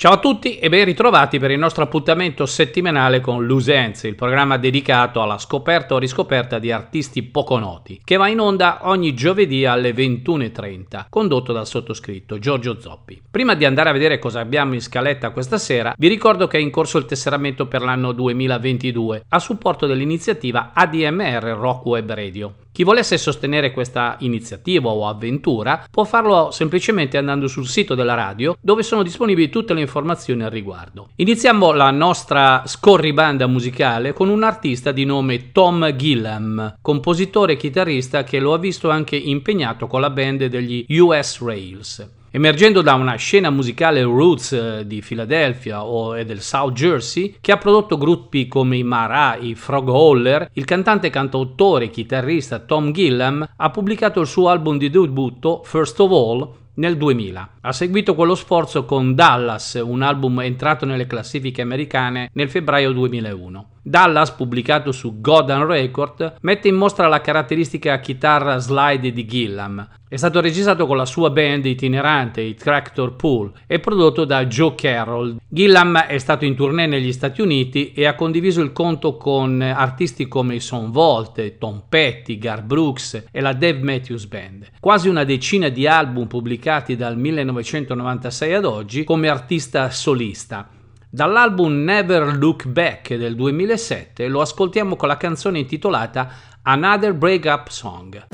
Ciao a tutti e ben ritrovati per il nostro appuntamento settimanale con Lusenze, il programma dedicato alla scoperta o riscoperta di artisti poco noti, che va in onda ogni giovedì alle 21.30, condotto dal sottoscritto Giorgio Zoppi. Prima di andare a vedere cosa abbiamo in scaletta questa sera, vi ricordo che è in corso il tesseramento per l'anno 2022 a supporto dell'iniziativa ADMR Rock Web Radio. Chi volesse sostenere questa iniziativa o avventura può farlo semplicemente andando sul sito della radio dove sono disponibili tutte le informazioni al riguardo. Iniziamo la nostra scorribanda musicale con un artista di nome Tom Gillam, compositore e chitarrista che lo ha visto anche impegnato con la band degli US Rails. Emergendo da una scena musicale roots eh, di Philadelphia o del South Jersey, che ha prodotto gruppi come i Mara, i Frog Holler, il cantante, cantautore e chitarrista Tom Gillam ha pubblicato il suo album di debutto First of All nel 2000. Ha seguito quello sforzo con Dallas, un album entrato nelle classifiche americane nel febbraio 2001. Dallas, pubblicato su Godan Record, mette in mostra la caratteristica chitarra slide di Gillam. È stato registrato con la sua band itinerante, i Tractor Pool, e prodotto da Joe Carroll. Gillam è stato in tournée negli Stati Uniti e ha condiviso il conto con artisti come i Son Volt, Tom Petty, Gar Brooks e la Dave Matthews Band. Quasi una decina di album pubblicati dal 1996 ad oggi come artista solista. Dall'album Never Look Back del 2007 lo ascoltiamo con la canzone intitolata Another Breakup Song.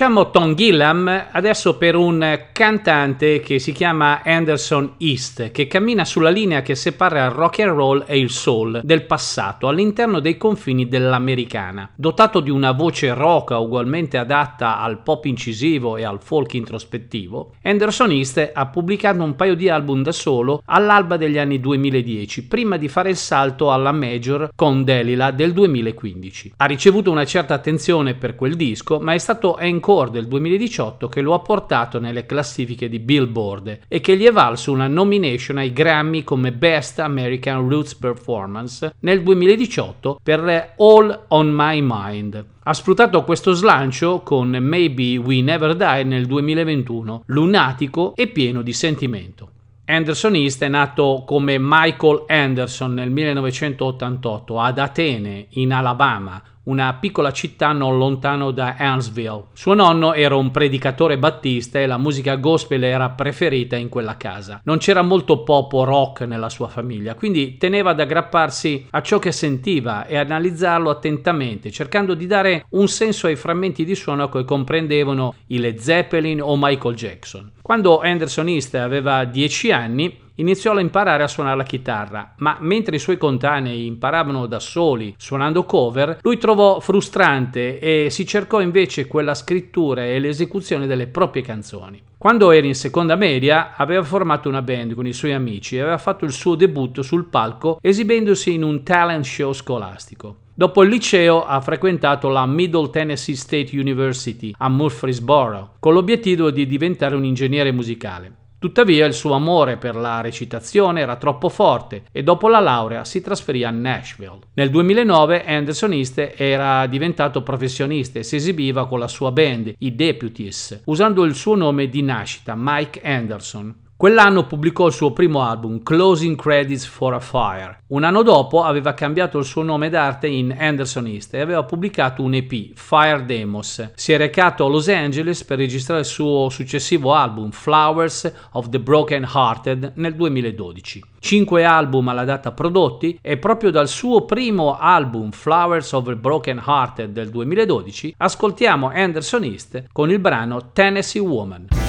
Lasciamo Tom Gillam adesso per un cantante che si chiama Anderson East, che cammina sulla linea che separa il rock and roll e il soul del passato all'interno dei confini dell'americana. Dotato di una voce rock ugualmente adatta al pop incisivo e al folk introspettivo, Anderson East ha pubblicato un paio di album da solo all'alba degli anni 2010, prima di fare il salto alla major con Delila del 2015. Ha ricevuto una certa attenzione per quel disco, ma è stato Encore del 2018 che lo ha portato nelle classifiche di Billboard e che gli è valso una nomination ai Grammy come Best American Roots Performance nel 2018 per All on My Mind. Ha sfruttato questo slancio con Maybe We Never Die nel 2021, lunatico e pieno di sentimento. Anderson East è nato come Michael Anderson nel 1988 ad Atene, in Alabama, una piccola città non lontano da Huntsville. Suo nonno era un predicatore battista e la musica gospel era preferita in quella casa. Non c'era molto pop o rock nella sua famiglia, quindi teneva ad aggrapparsi a ciò che sentiva e analizzarlo attentamente, cercando di dare un senso ai frammenti di suono che comprendevano i Led Zeppelin o Michael Jackson. Quando Anderson East aveva 10 anni, iniziò a imparare a suonare la chitarra, ma mentre i suoi contanei imparavano da soli suonando cover, lui trovò frustrante e si cercò invece quella scrittura e l'esecuzione delle proprie canzoni. Quando era in seconda media aveva formato una band con i suoi amici e aveva fatto il suo debutto sul palco esibendosi in un talent show scolastico. Dopo il liceo ha frequentato la Middle Tennessee State University a Murfreesboro con l'obiettivo di diventare un ingegnere musicale. Tuttavia il suo amore per la recitazione era troppo forte e dopo la laurea si trasferì a Nashville. Nel 2009 Anderson East era diventato professionista e si esibiva con la sua band, i Deputies, usando il suo nome di nascita, Mike Anderson. Quell'anno pubblicò il suo primo album, Closing Credits for a Fire. Un anno dopo aveva cambiato il suo nome d'arte in Anderson East e aveva pubblicato un EP, Fire Demos. Si è recato a Los Angeles per registrare il suo successivo album, Flowers of the Broken Hearted, nel 2012. Cinque album alla data prodotti e proprio dal suo primo album, Flowers of the Broken Hearted del 2012, ascoltiamo Anderson East con il brano Tennessee Woman.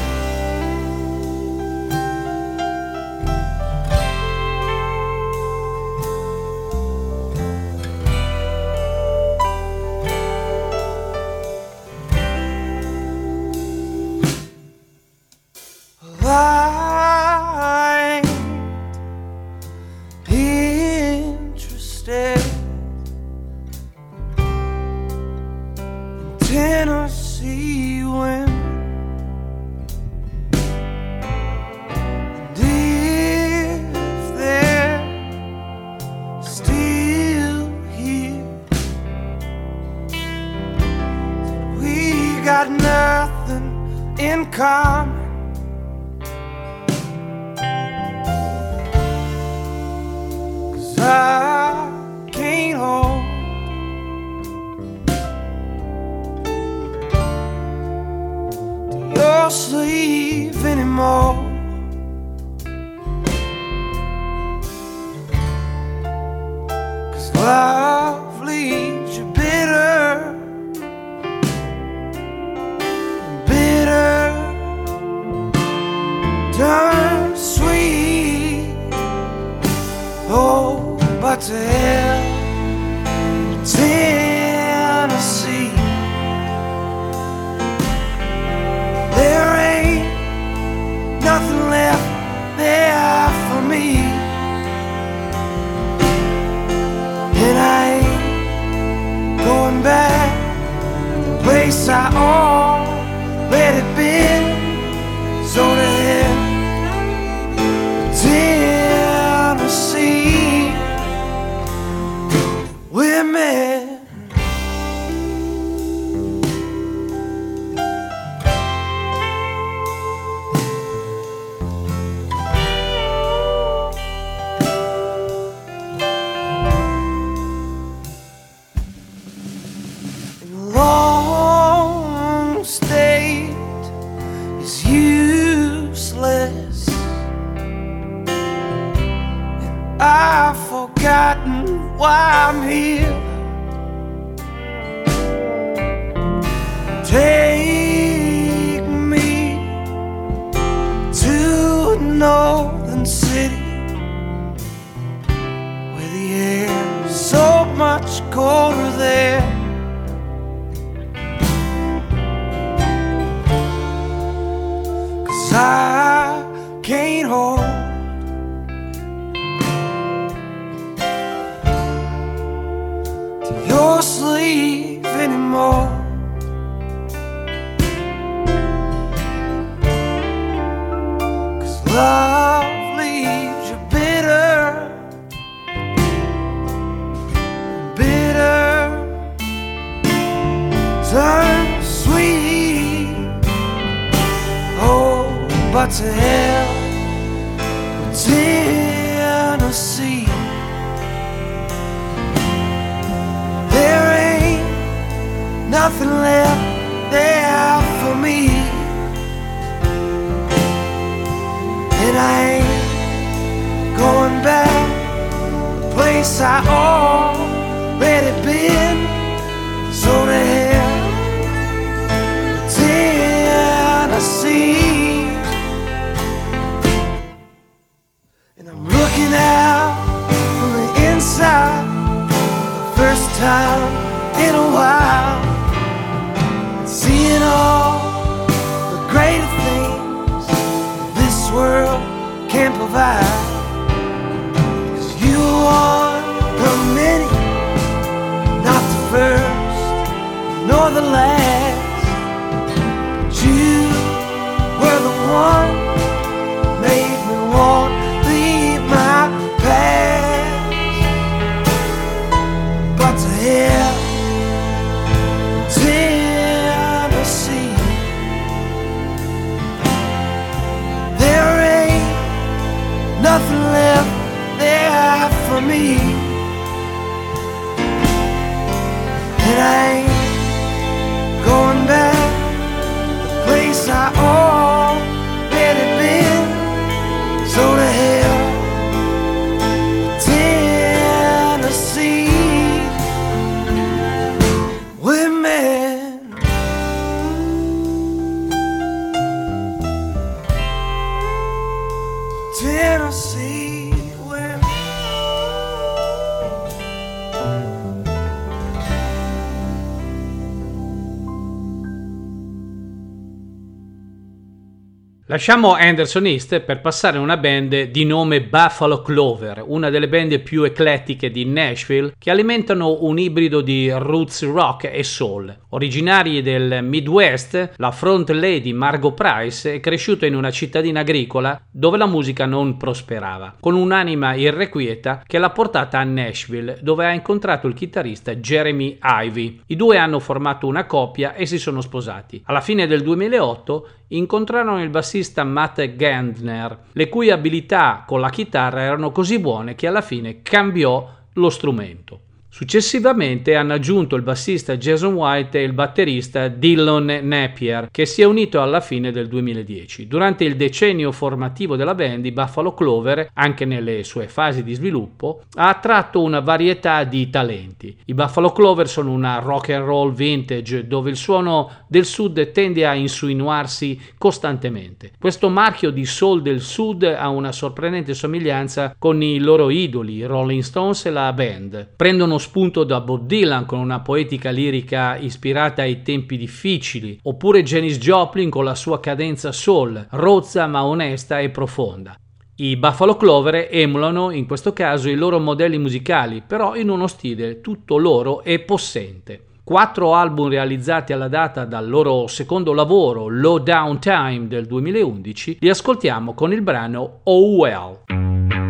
Lasciamo Anderson East per passare a una band di nome Buffalo Clover, una delle band più eclettiche di Nashville che alimentano un ibrido di roots rock e soul. Originari del Midwest, la front lady Margot Price è cresciuta in una cittadina agricola dove la musica non prosperava, con un'anima irrequieta che l'ha portata a Nashville, dove ha incontrato il chitarrista Jeremy Ivy. I due hanno formato una coppia e si sono sposati. Alla fine del 2008 incontrarono il bassista Matt Gandner, le cui abilità con la chitarra erano così buone che alla fine cambiò lo strumento. Successivamente hanno aggiunto il bassista Jason White e il batterista Dillon Napier, che si è unito alla fine del 2010. Durante il decennio formativo della band, i Buffalo Clover, anche nelle sue fasi di sviluppo, ha attratto una varietà di talenti. I Buffalo Clover sono una rock and roll vintage dove il suono del sud tende a insinuarsi costantemente. Questo marchio di soul del sud ha una sorprendente somiglianza con i loro idoli, i Rolling Stones e la band. Prendono spunto da Bob Dylan con una poetica lirica ispirata ai tempi difficili, oppure Janis Joplin con la sua cadenza soul, rozza ma onesta e profonda. I Buffalo Clover emulano in questo caso i loro modelli musicali, però in uno stile tutto loro e possente. Quattro album realizzati alla data dal loro secondo lavoro, Low Down Time del 2011, li ascoltiamo con il brano Oh Well.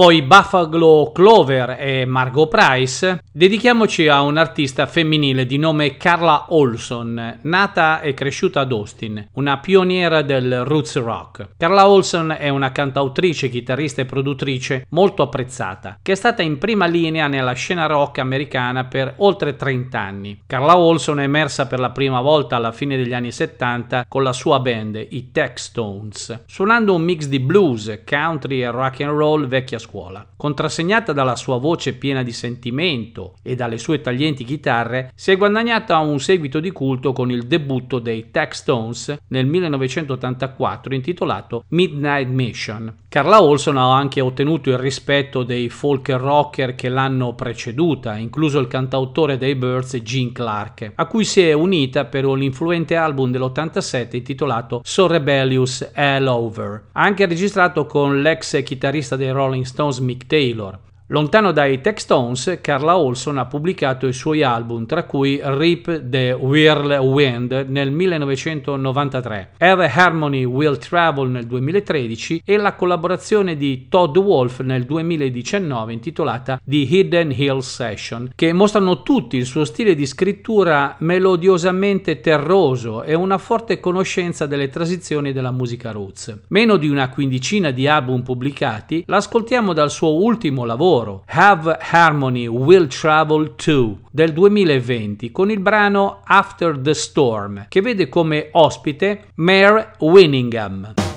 Dopo i Buffalo Clover e Margot Price, dedichiamoci a un'artista femminile di nome Carla Olson, nata e cresciuta ad Austin, una pioniera del roots rock. Carla Olson è una cantautrice, chitarrista e produttrice molto apprezzata, che è stata in prima linea nella scena rock americana per oltre 30 anni. Carla Olson è emersa per la prima volta alla fine degli anni 70 con la sua band, i Tech Stones, suonando un mix di blues, country e rock and roll vecchia scuola. Contrassegnata dalla sua voce piena di sentimento e dalle sue taglienti chitarre, si è guadagnata un seguito di culto con il debutto dei Tech Stones nel 1984 intitolato Midnight Mission. Carla Olson ha anche ottenuto il rispetto dei folk rocker che l'hanno preceduta, incluso il cantautore dei Birds Gene Clark, a cui si è unita per l'influente album dell'87 intitolato So Rebellious All Over. Anche registrato con l'ex chitarrista dei Rolling Stones Mick Taylor. Lontano dai Tech Stones, Carla Olson ha pubblicato i suoi album, tra cui Rip the Whirlwind nel 1993, Have Harmony Will Travel nel 2013 e la collaborazione di Todd Wolf nel 2019 intitolata The Hidden Hill Session, che mostrano tutti il suo stile di scrittura melodiosamente terroso e una forte conoscenza delle transizioni della musica roots. Meno di una quindicina di album pubblicati, l'ascoltiamo dal suo ultimo lavoro loro, Have Harmony Will Travel To del 2020 con il brano After the Storm che vede come ospite Mare Winningham.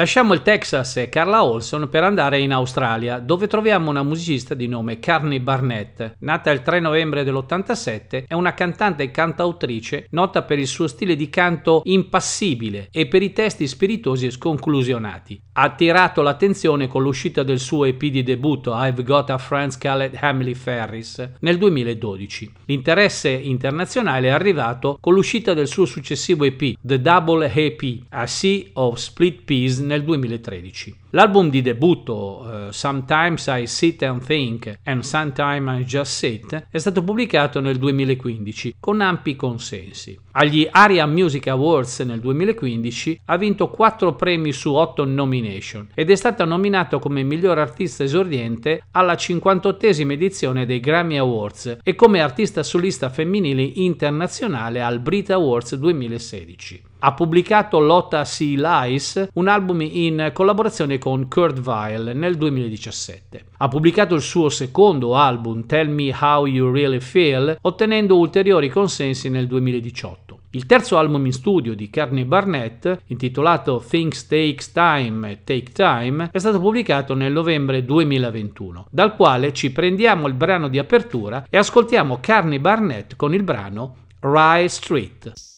Lasciamo il Texas e Carla Olson per andare in Australia, dove troviamo una musicista di nome Carney Barnett. Nata il 3 novembre dell'87, è una cantante e cantautrice nota per il suo stile di canto impassibile e per i testi spiritosi e sconclusionati. Ha attirato l'attenzione con l'uscita del suo EP di debutto I've Got a Friend Called Emily Ferris nel 2012. L'interesse internazionale è arrivato con l'uscita del suo successivo EP The Double EP, A Sea of Split Peas nel 2013. L'album di debutto uh, Sometimes I Sit and Think and Sometimes I Just Sit è stato pubblicato nel 2015 con ampi consensi. Agli Aria Music Awards nel 2015 ha vinto 4 premi su 8 nomination ed è stata nominato come miglior artista esordiente alla 58esima edizione dei Grammy Awards e come artista solista femminile internazionale al Brit Awards 2016 ha pubblicato Lotta Sea Lies, un album in collaborazione con Kurt Weill nel 2017. Ha pubblicato il suo secondo album Tell Me How You Really Feel, ottenendo ulteriori consensi nel 2018. Il terzo album in studio di Carney Barnett, intitolato Things Takes Time, Take Time, è stato pubblicato nel novembre 2021, dal quale ci prendiamo il brano di apertura e ascoltiamo Carney Barnett con il brano Rye Street.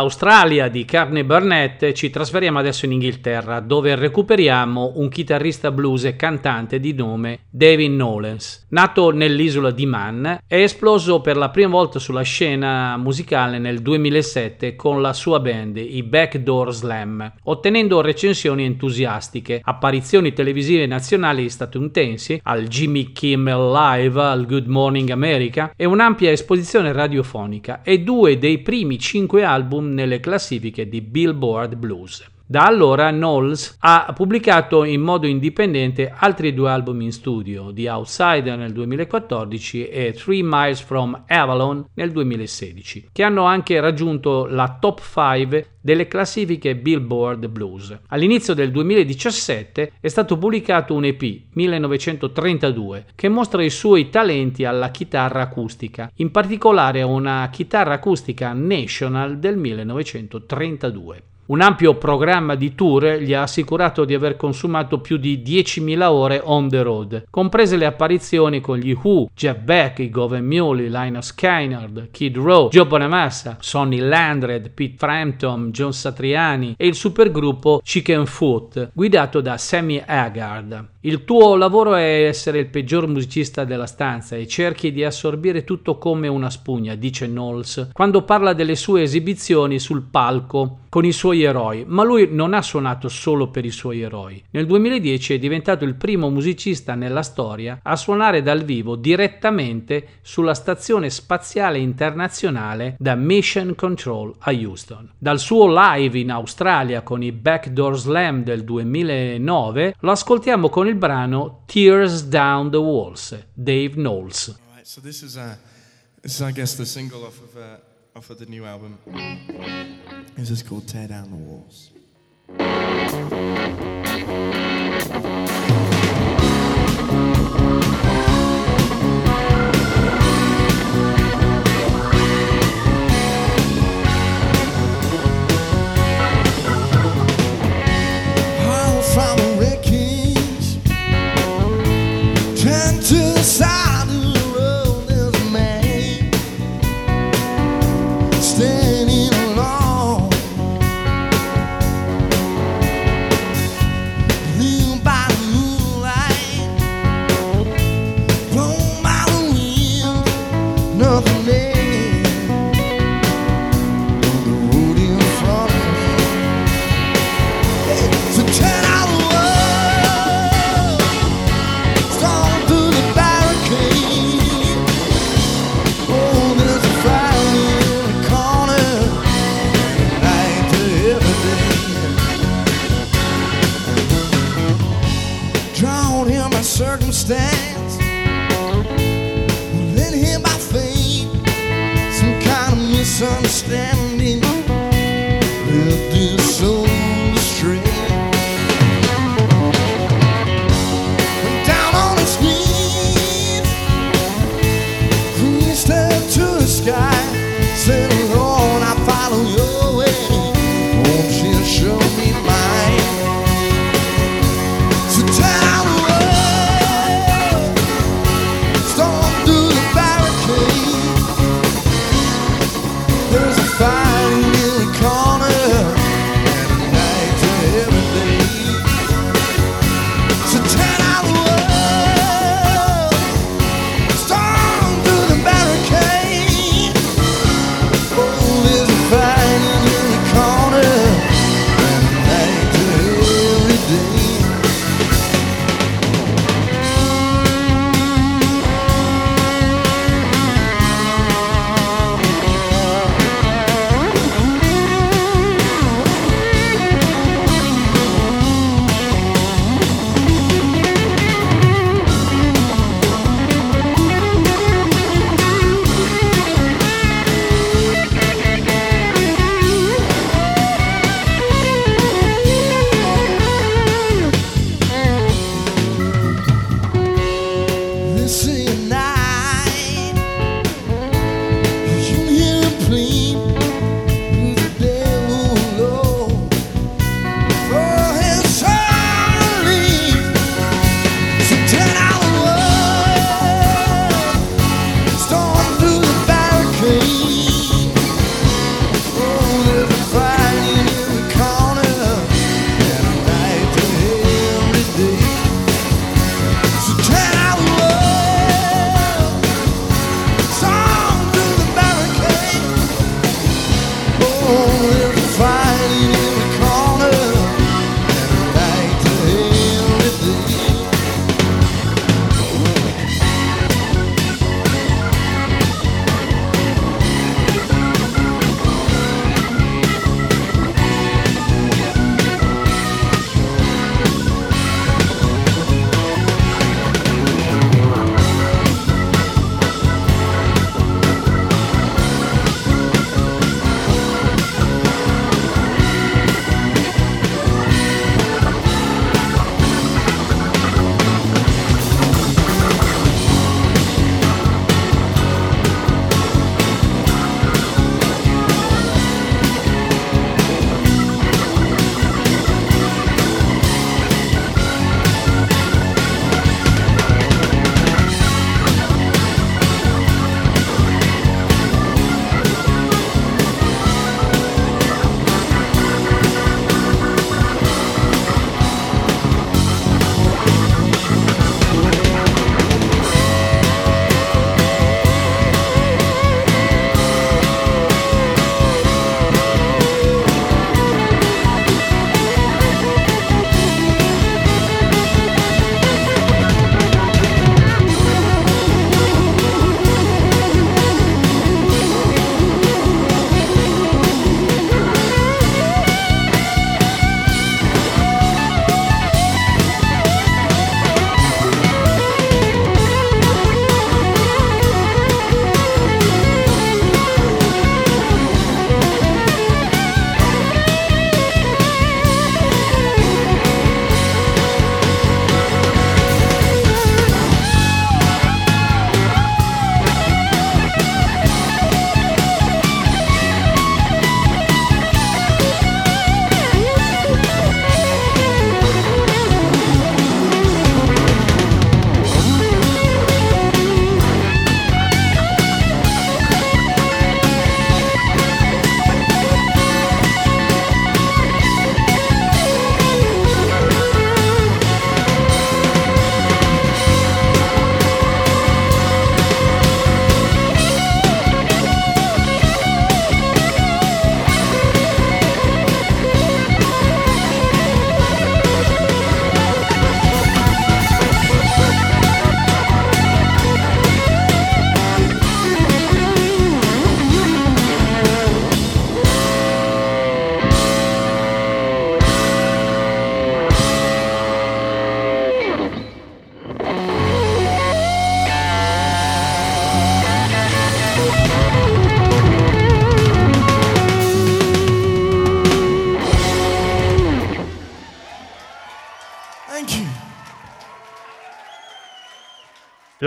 Dall'Australia di Carney Burnett ci trasferiamo adesso in Inghilterra, dove recuperiamo un chitarrista blues e cantante di nome David Nolens. Nato nell'isola di Man, è esploso per la prima volta sulla scena musicale nel 2007 con la sua band, i Backdoor Slam, ottenendo recensioni entusiastiche, apparizioni televisive nazionali statunitensi, al Jimmy Kimmel Live, al Good Morning America e un'ampia esposizione radiofonica e due dei primi cinque album nelle classifiche di Billboard Blues. Da allora Knowles ha pubblicato in modo indipendente altri due album in studio, The Outsider nel 2014 e Three Miles from Avalon nel 2016, che hanno anche raggiunto la top 5 delle classifiche Billboard Blues. All'inizio del 2017 è stato pubblicato un EP 1932 che mostra i suoi talenti alla chitarra acustica, in particolare una chitarra acustica National del 1932. Un ampio programma di tour gli ha assicurato di aver consumato più di 10.000 ore on the road, comprese le apparizioni con gli Who, Jeff Beck, i Govan Muley, Linus Skynyrd, Kid Rowe, Joe Bonamassa, Sonny Landred, Pete Frampton, John Satriani e il supergruppo Chicken Foot, guidato da Sammy Haggard. Il tuo lavoro è essere il peggior musicista della stanza e cerchi di assorbire tutto come una spugna, dice Knowles, quando parla delle sue esibizioni sul palco con i suoi eroi, ma lui non ha suonato solo per i suoi eroi. Nel 2010 è diventato il primo musicista nella storia a suonare dal vivo direttamente sulla stazione spaziale internazionale da Mission Control a Houston. Dal suo live in Australia con i Backdoor Slam del 2009 lo ascoltiamo con il brano Tears Down the Walls, Dave Knowles. Right, so this is, uh, this is, I guess, the single off of, uh, off of the new album. This is called Tear Down the Walls.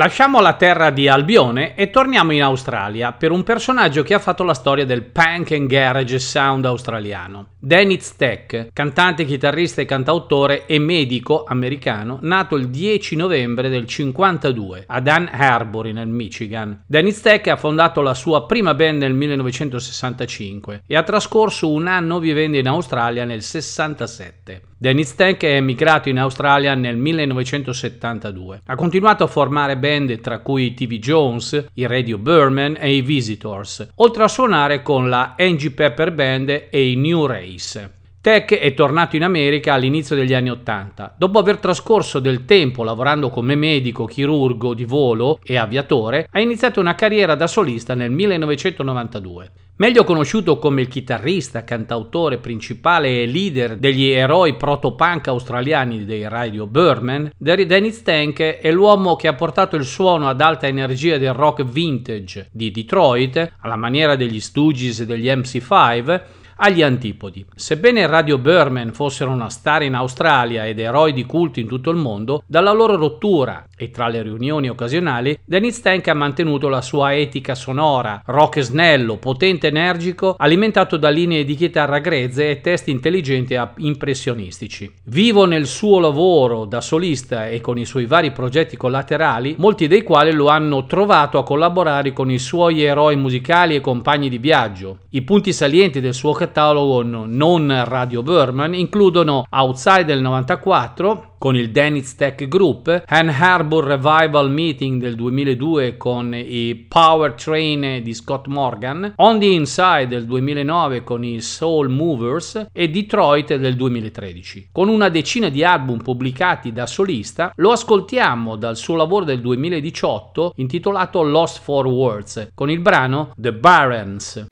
Lasciamo la terra di Albione e torniamo in Australia per un personaggio che ha fatto la storia del punk and garage sound australiano. Dennis Tech, cantante, chitarrista e cantautore e medico americano, nato il 10 novembre del 52 ad Ann Arbor nel Michigan. Dennis Tech ha fondato la sua prima band nel 1965 e ha trascorso un anno vivendo in Australia nel 67. Dennis Tank è emigrato in Australia nel 1972. Ha continuato a formare band tra cui i TV Jones, i Radio Burman e i Visitors, oltre a suonare con la Angie Pepper Band e i New Race. Tech è tornato in America all'inizio degli anni Ottanta. Dopo aver trascorso del tempo lavorando come medico, chirurgo di volo e aviatore, ha iniziato una carriera da solista nel 1992. Meglio conosciuto come il chitarrista, cantautore principale e leader degli eroi proto-punk australiani dei Radio Burman, Dennis Tank è l'uomo che ha portato il suono ad alta energia del rock vintage di Detroit, alla maniera degli Stooges e degli MC5, agli antipodi. Sebbene Radio Burman fossero una star in Australia ed eroi di culto in tutto il mondo, dalla loro rottura e tra le riunioni occasionali, Dennis Tank ha mantenuto la sua etica sonora, rock snello, potente e energico, alimentato da linee di chitarra grezze e testi intelligenti e impressionistici. Vivo nel suo lavoro da solista e con i suoi vari progetti collaterali, molti dei quali lo hanno trovato a collaborare con i suoi eroi musicali e compagni di viaggio. I punti salienti del suo catalogo non Radio Burman includono Outside del 94, con il Dennis Tech Group, Ann Harbor Revival Meeting del 2002 con i Power Train di Scott Morgan, On the Inside del 2009 con i Soul Movers e Detroit del 2013. Con una decina di album pubblicati da solista, lo ascoltiamo dal suo lavoro del 2018 intitolato Lost for Words con il brano The Barons.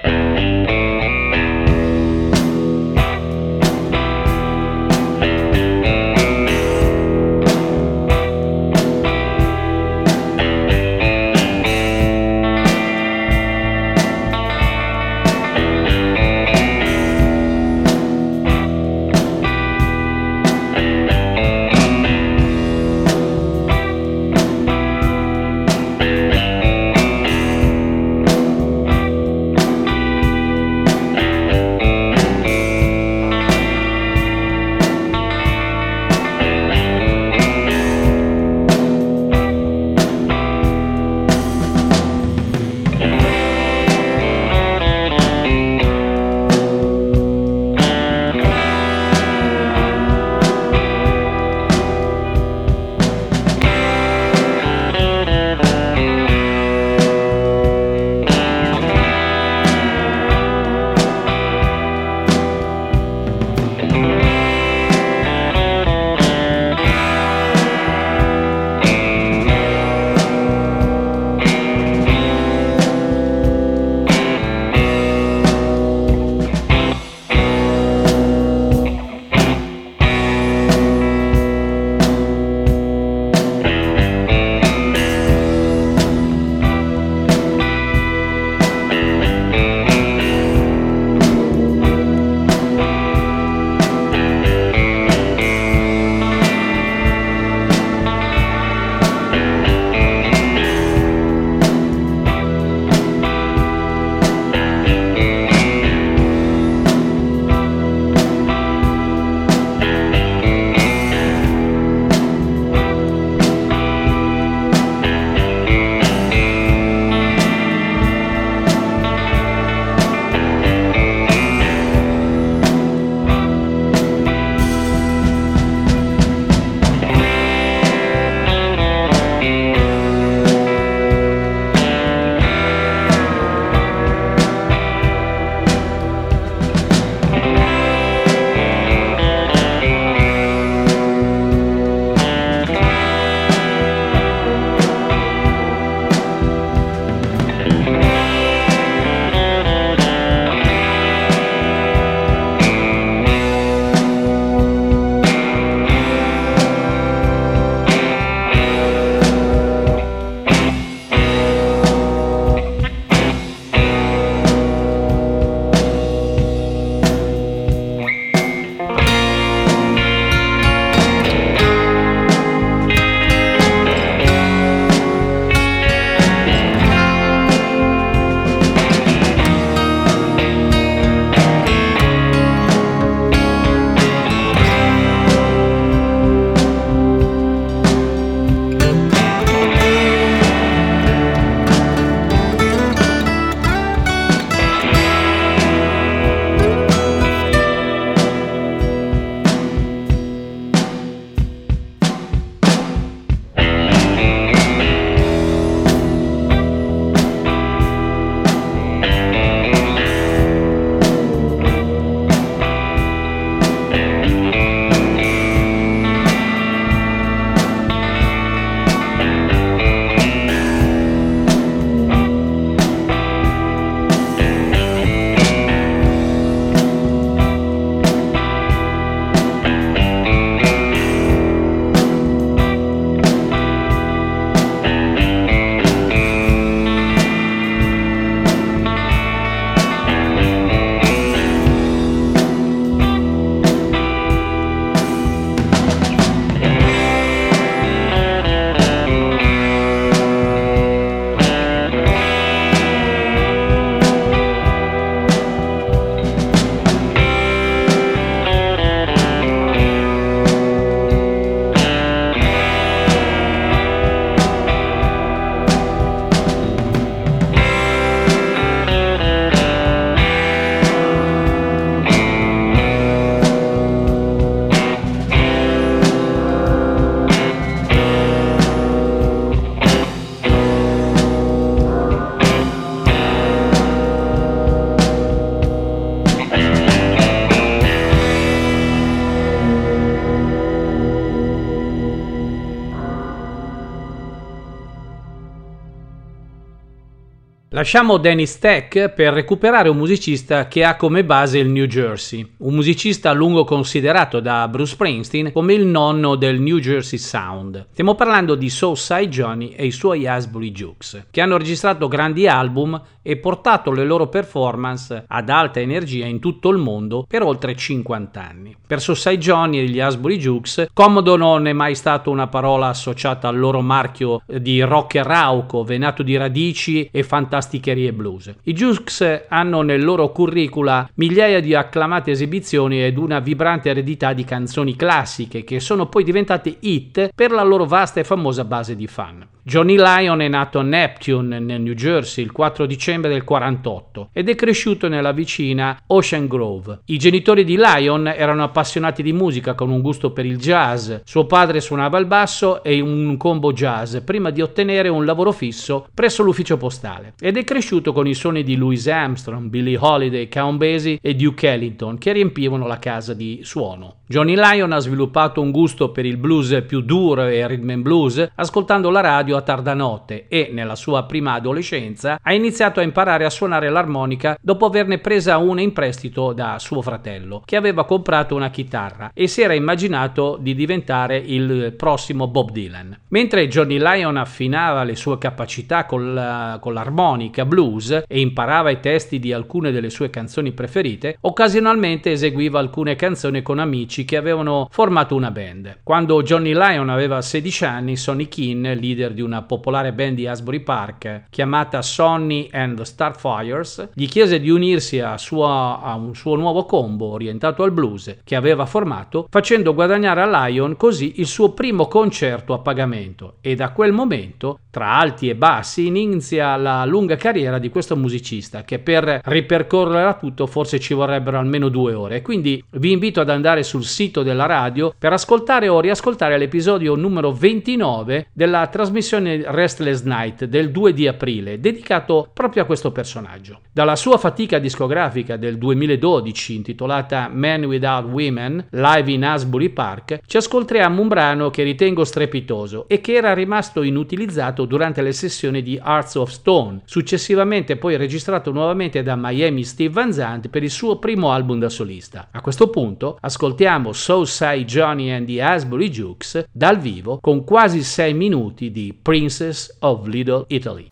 Lasciamo Dennis Tech per recuperare un musicista che ha come base il New Jersey, un musicista a lungo considerato da Bruce Springsteen come il nonno del New Jersey Sound. Stiamo parlando di Southside Johnny e i suoi Asbury Jukes, che hanno registrato grandi album e portato le loro performance ad alta energia in tutto il mondo per oltre 50 anni. Per Southside Johnny e gli Asbury Jukes, comodo non è mai stata una parola associata al loro marchio di rock rauco, venato di radici e fantasticherie blues. I Jukes hanno nel loro curricula migliaia di acclamate esibizioni ed una vibrante eredità di canzoni classiche che sono poi diventate hit per la loro vasta e famosa base di fan. Johnny Lyon è nato a Neptune, nel New Jersey, il 4 dicembre del 48 ed è cresciuto nella vicina Ocean Grove. I genitori di Lyon erano appassionati di musica con un gusto per il jazz. Suo padre suonava il basso e un combo jazz prima di ottenere un lavoro fisso presso l'ufficio postale. Ed è cresciuto con i suoni di Louis Armstrong, Billie Holiday, Count Basie e Duke Ellington che riempivano la casa di suono. Johnny Lyon ha sviluppato un gusto per il blues più duro e rhythm and blues ascoltando la radio a tarda notte e, nella sua prima adolescenza, ha iniziato a imparare a suonare l'armonica dopo averne presa una in prestito da suo fratello, che aveva comprato una chitarra e si era immaginato di diventare il prossimo Bob Dylan. Mentre Johnny Lyon affinava le sue capacità con, la, con l'armonica blues e imparava i testi di alcune delle sue canzoni preferite, occasionalmente eseguiva alcune canzoni con amici che avevano formato una band. Quando Johnny Lyon aveva 16 anni, Sonny Keane, leader di una popolare band di Asbury Park chiamata Sonny and the Starfires, gli chiese di unirsi a, sua, a un suo nuovo combo orientato al blues che aveva formato, facendo guadagnare a Lyon così il suo primo concerto a pagamento e da quel momento, tra alti e bassi, inizia la lunga carriera di questo musicista che per ripercorrere tutto forse ci vorrebbero almeno due ore. Quindi vi invito ad andare sul sito della radio per ascoltare o riascoltare l'episodio numero 29 della trasmissione Restless Night del 2 di aprile, dedicato proprio a questo personaggio. Dalla sua fatica discografica del 2012 intitolata Men Without Women, live in Asbury Park, ci ascoltiamo un brano che ritengo strepitoso e che era rimasto inutilizzato durante le sessioni di Hearts of Stone, successivamente poi registrato nuovamente da Miami Steve Van Zandt per il suo primo album da solista. A questo punto ascoltiamo So Say Johnny and the Asbury Jukes dal vivo con quasi 6 minuti di Princess of Little Italy.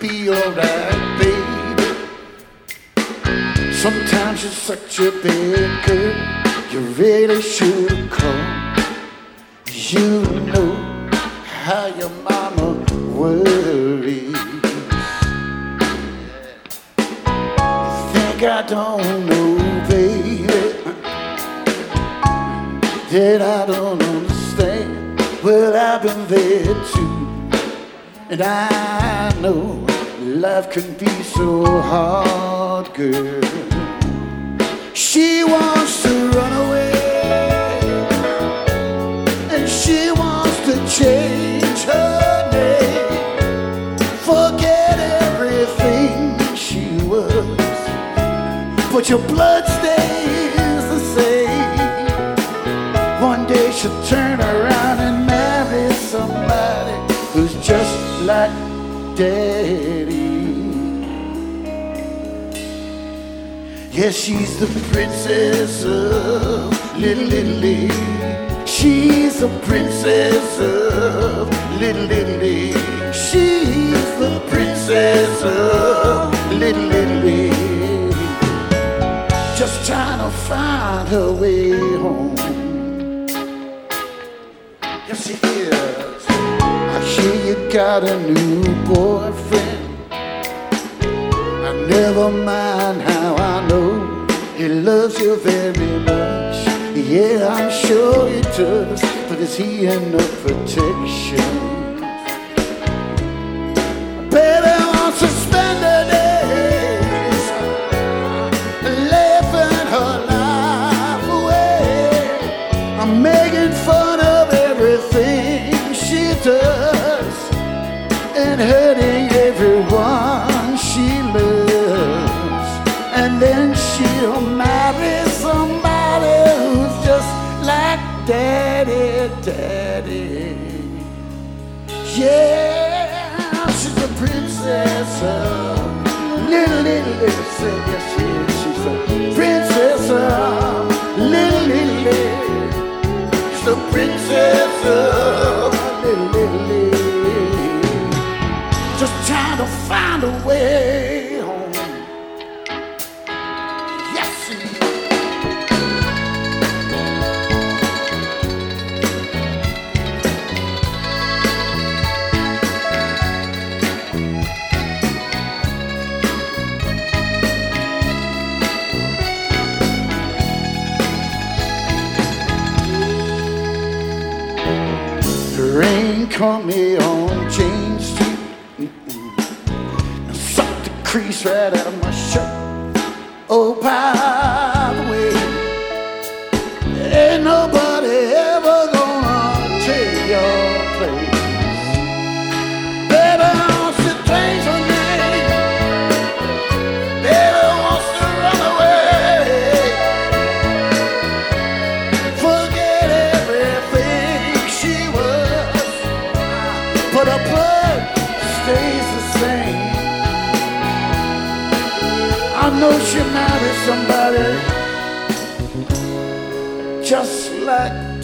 Be alright, baby. Sometimes you're such a girl, you really should come. You know how your mama worries. I don't know, that I don't understand. Well, I've been there too, and I know life can be so hard, girl. She wants to run away, and she wants to change her name, forget everything she was but your blood One turn around and marry somebody who's just like daddy. Yeah, she's the princess of Little Italy. She's the princess of Little Italy. She's the princess of Little Italy just trying to find her way home. Got a new boyfriend. I never mind how I know he loves you very much. Yeah, I'm sure he does, but is he enough protection? Hurting everyone she loves. And then she'll marry somebody who's just like daddy, daddy. Yeah, she's a princess. Uh, little, little, little, to find a way home. Yes, she is. The rain caught me tread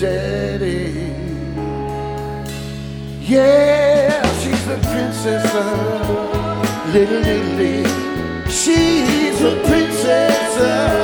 Daddy. Yeah, she's the princess of Little Italy. She's a princess of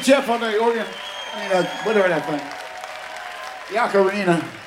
and Jeff on the organ. I mean, uh, whatever that thing. The ocarina.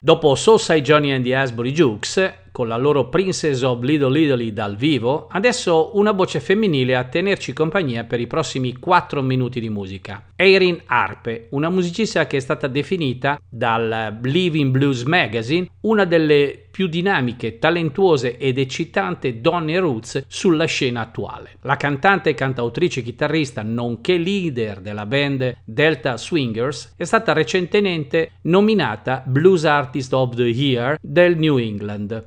Dopo Soulside Johnny and the Asbury Jukes, con la loro Princess of Little Italy dal vivo, adesso una voce femminile a tenerci compagnia per i prossimi 4 minuti di musica. Erin Harpe, una musicista che è stata definita dal Living Blues Magazine una delle più dinamiche, talentuose ed eccitanti donne roots sulla scena attuale. La cantante, cantautrice, chitarrista, nonché leader della band Delta Swingers, è stata recentemente nominata Blues Artist of the Year del New England.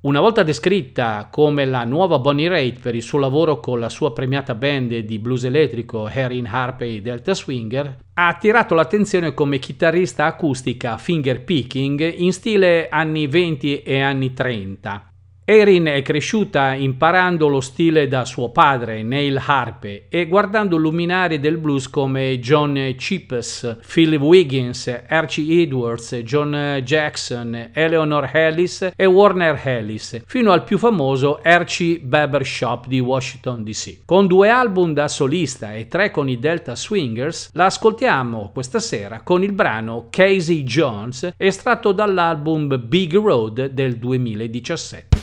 Una volta descritta come la nuova Bonnie Raitt per il suo lavoro con la sua premiata band di blues elettrico Erin Harpey Delta Swinger, ha attirato l'attenzione come chitarrista acustica finger picking in stile anni 20 e anni 30. Erin è cresciuta imparando lo stile da suo padre, Neil Harpe, e guardando luminari del blues come John Chippes, Philip Wiggins, Archie Edwards, John Jackson, Eleanor Ellis e Warner Ellis, fino al più famoso Archie Barbershop di Washington DC. Con due album da solista e tre con i Delta Swingers, la ascoltiamo questa sera con il brano Casey Jones, estratto dall'album Big Road del 2017.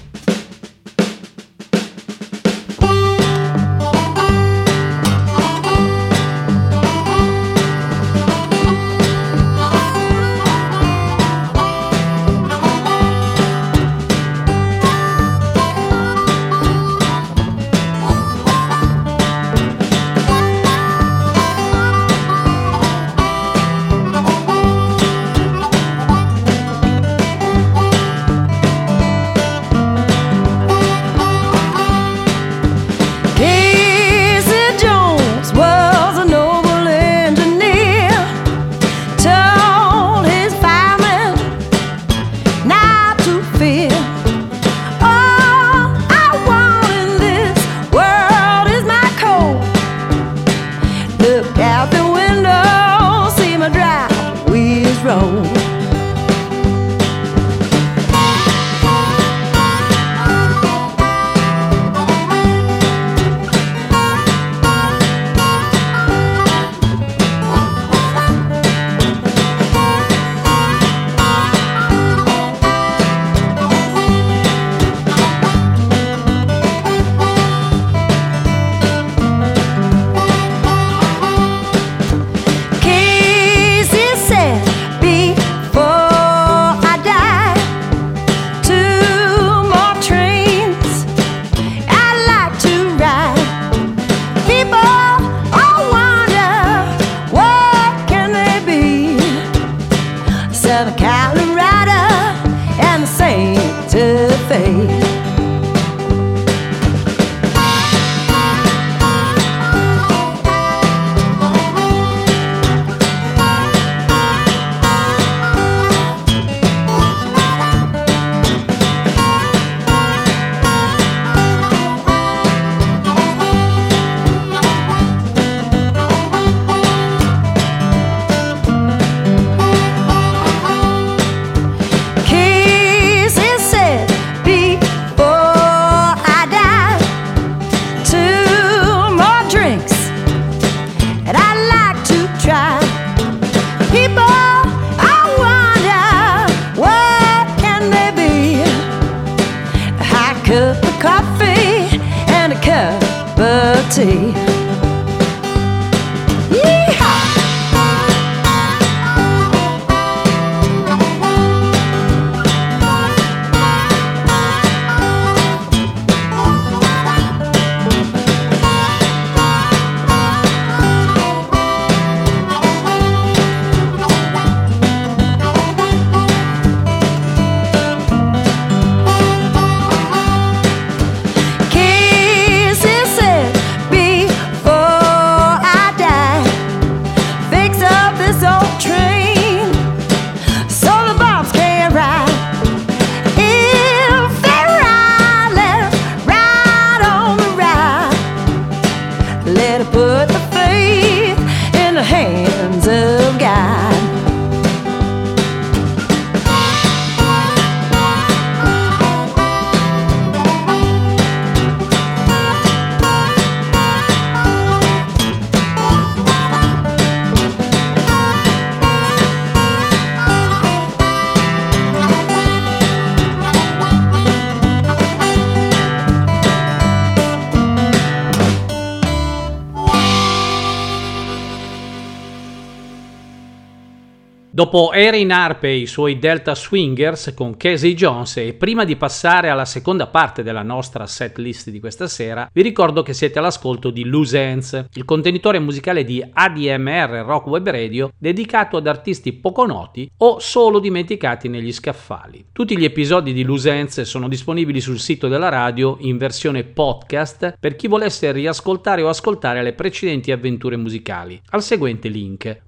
Dopo Erin Harpe e i suoi Delta Swingers con Casey Jones e prima di passare alla seconda parte della nostra set list di questa sera, vi ricordo che siete all'ascolto di Loose Ends, il contenitore musicale di ADMR Rock Web Radio dedicato ad artisti poco noti o solo dimenticati negli scaffali. Tutti gli episodi di Loose Ends sono disponibili sul sito della radio in versione podcast per chi volesse riascoltare o ascoltare le precedenti avventure musicali al seguente link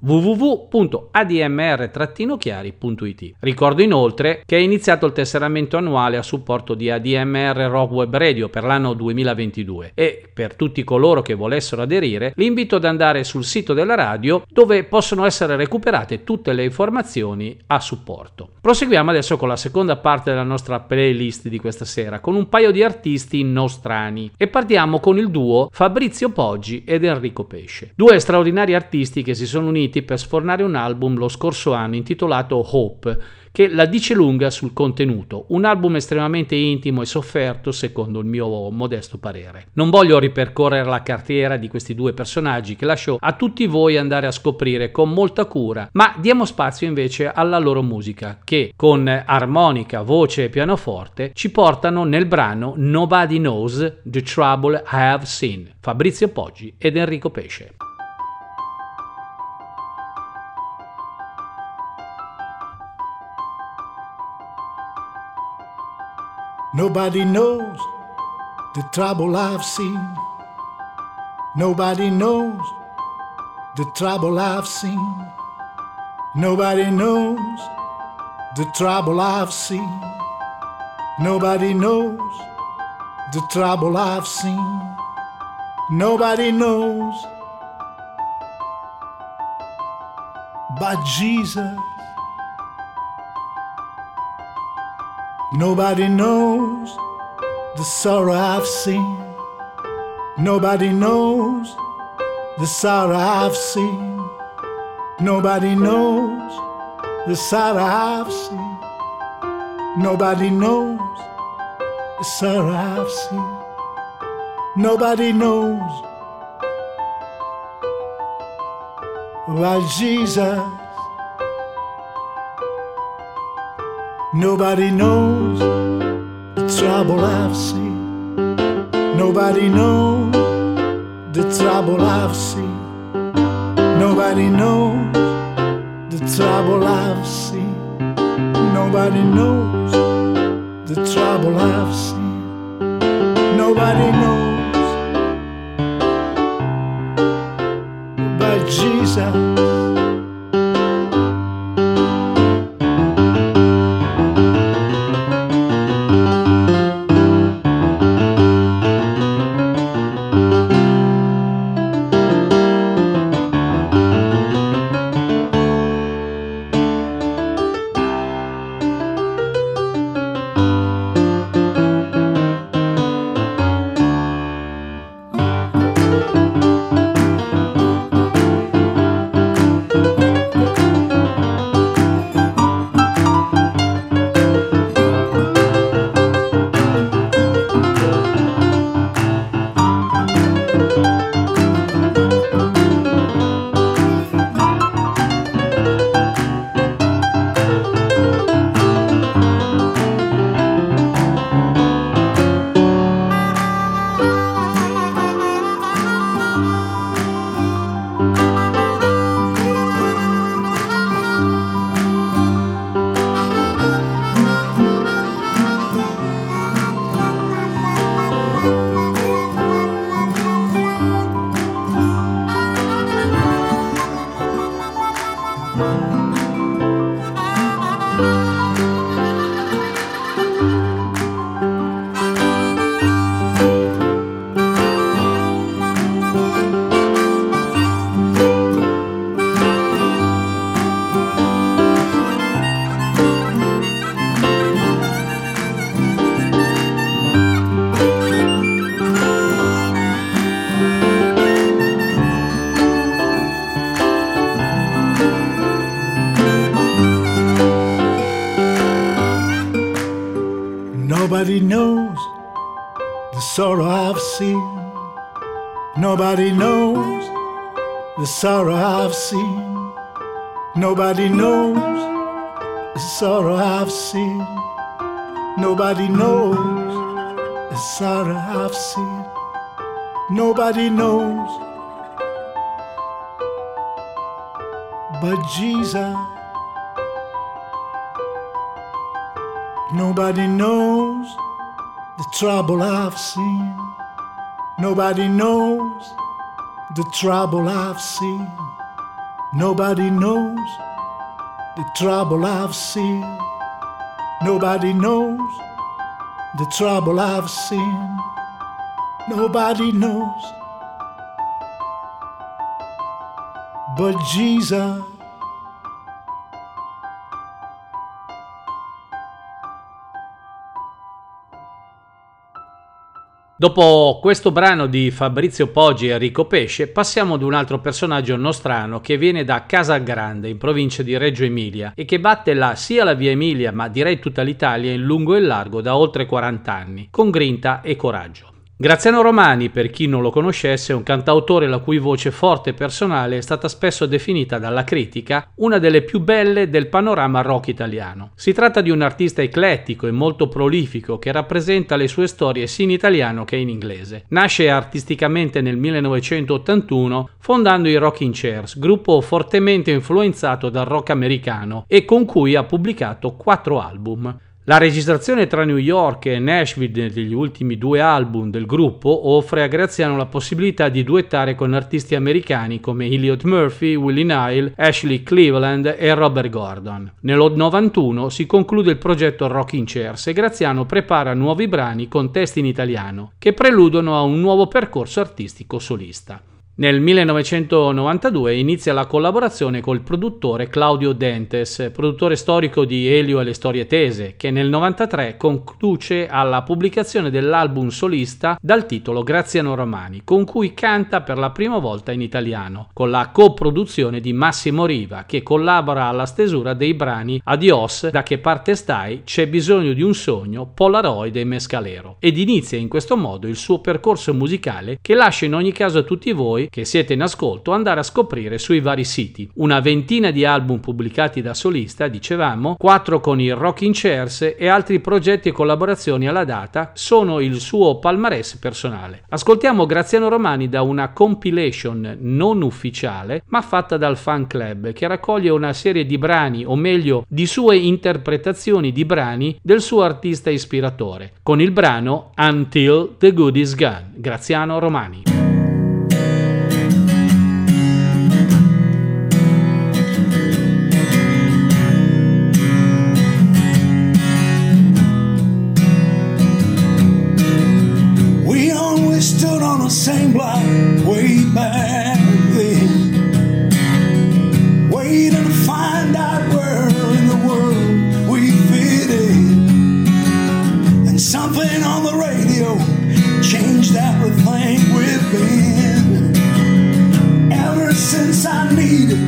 www.admr-chiari.it. Ricordo inoltre che è iniziato il tesseramento annuale a supporto di ADMR Rock Web Radio per l'anno 2022 e per tutti coloro che volessero aderire li invito ad andare sul sito della radio dove possono essere recuperate tutte le informazioni a supporto. Proseguiamo adesso con la seconda parte della nostra playlist di questa sera con un paio di artisti nostrani e partiamo con il duo Fabrizio Poggi ed Enrico Pesce. Due straordinari artisti che si sono uniti per sfornare un album lo scorso anno intitolato Hope che la dice lunga sul contenuto, un album estremamente intimo e sofferto secondo il mio modesto parere. Non voglio ripercorrere la carriera di questi due personaggi che lascio a tutti voi andare a scoprire con molta cura, ma diamo spazio invece alla loro musica che con armonica, voce e pianoforte ci portano nel brano Nobody Knows the Trouble I Have Seen, Fabrizio Poggi ed Enrico Pesce. Nobody knows the trouble I've seen. Nobody knows the trouble I've seen. Nobody knows the trouble I've seen. Nobody knows the trouble I've seen. Nobody knows but Jesus. Nobody knows the sorrow I've seen. Nobody knows the sorrow I've seen. Nobody knows the sorrow I've seen. Nobody knows the sorrow I've seen. Nobody knows but Jesus. Nobody knows the trouble I've seen. Nobody knows the trouble I've seen. Nobody knows the trouble I've seen. Nobody knows the trouble I've seen. Nobody knows but Jesus. Nobody knows the sorrow I've seen. Nobody knows the sorrow I've seen. Nobody knows but Jesus. Nobody knows the trouble I've seen. Nobody knows the trouble I've seen. Nobody knows the trouble I've seen. Nobody knows the trouble I've seen. Nobody knows but Jesus. Dopo questo brano di Fabrizio Poggi e Enrico Pesce, passiamo ad un altro personaggio nostrano che viene da Casagrande, in provincia di Reggio Emilia, e che batte la, sia la via Emilia, ma direi tutta l'Italia in lungo e largo da oltre 40 anni, con grinta e coraggio. Graziano Romani, per chi non lo conoscesse, è un cantautore la cui voce forte e personale è stata spesso definita dalla critica una delle più belle del panorama rock italiano. Si tratta di un artista eclettico e molto prolifico che rappresenta le sue storie sia in italiano che in inglese. Nasce artisticamente nel 1981 fondando i Rocking Chairs, gruppo fortemente influenzato dal rock americano e con cui ha pubblicato quattro album. La registrazione tra New York e Nashville degli ultimi due album del gruppo offre a Graziano la possibilità di duettare con artisti americani come Elliot Murphy, Willie Nile, Ashley Cleveland e Robert Gordon. Nello 91 si conclude il progetto Rocking Chairs e Graziano prepara nuovi brani con testi in italiano che preludono a un nuovo percorso artistico solista. Nel 1992 inizia la collaborazione col produttore Claudio Dentes, produttore storico di Elio e le storie tese, che nel 1993 conduce alla pubblicazione dell'album solista dal titolo Graziano Romani, con cui canta per la prima volta in italiano, con la coproduzione di Massimo Riva, che collabora alla stesura dei brani Adios, Da che parte stai, C'è bisogno di un sogno, Polaroid e Mescalero, ed inizia in questo modo il suo percorso musicale che lascia in ogni caso a tutti voi che siete in ascolto andare a scoprire sui vari siti. Una ventina di album pubblicati da solista, dicevamo, quattro con i Rocking Chairs e altri progetti e collaborazioni alla data sono il suo palmarès personale. Ascoltiamo Graziano Romani da una compilation non ufficiale ma fatta dal fan club che raccoglie una serie di brani o meglio di sue interpretazioni di brani del suo artista ispiratore con il brano Until the Good is Gone Graziano Romani the same block way back then. Waiting to find out where in the world we fit in. And something on the radio changed everything we've been. Ever since I needed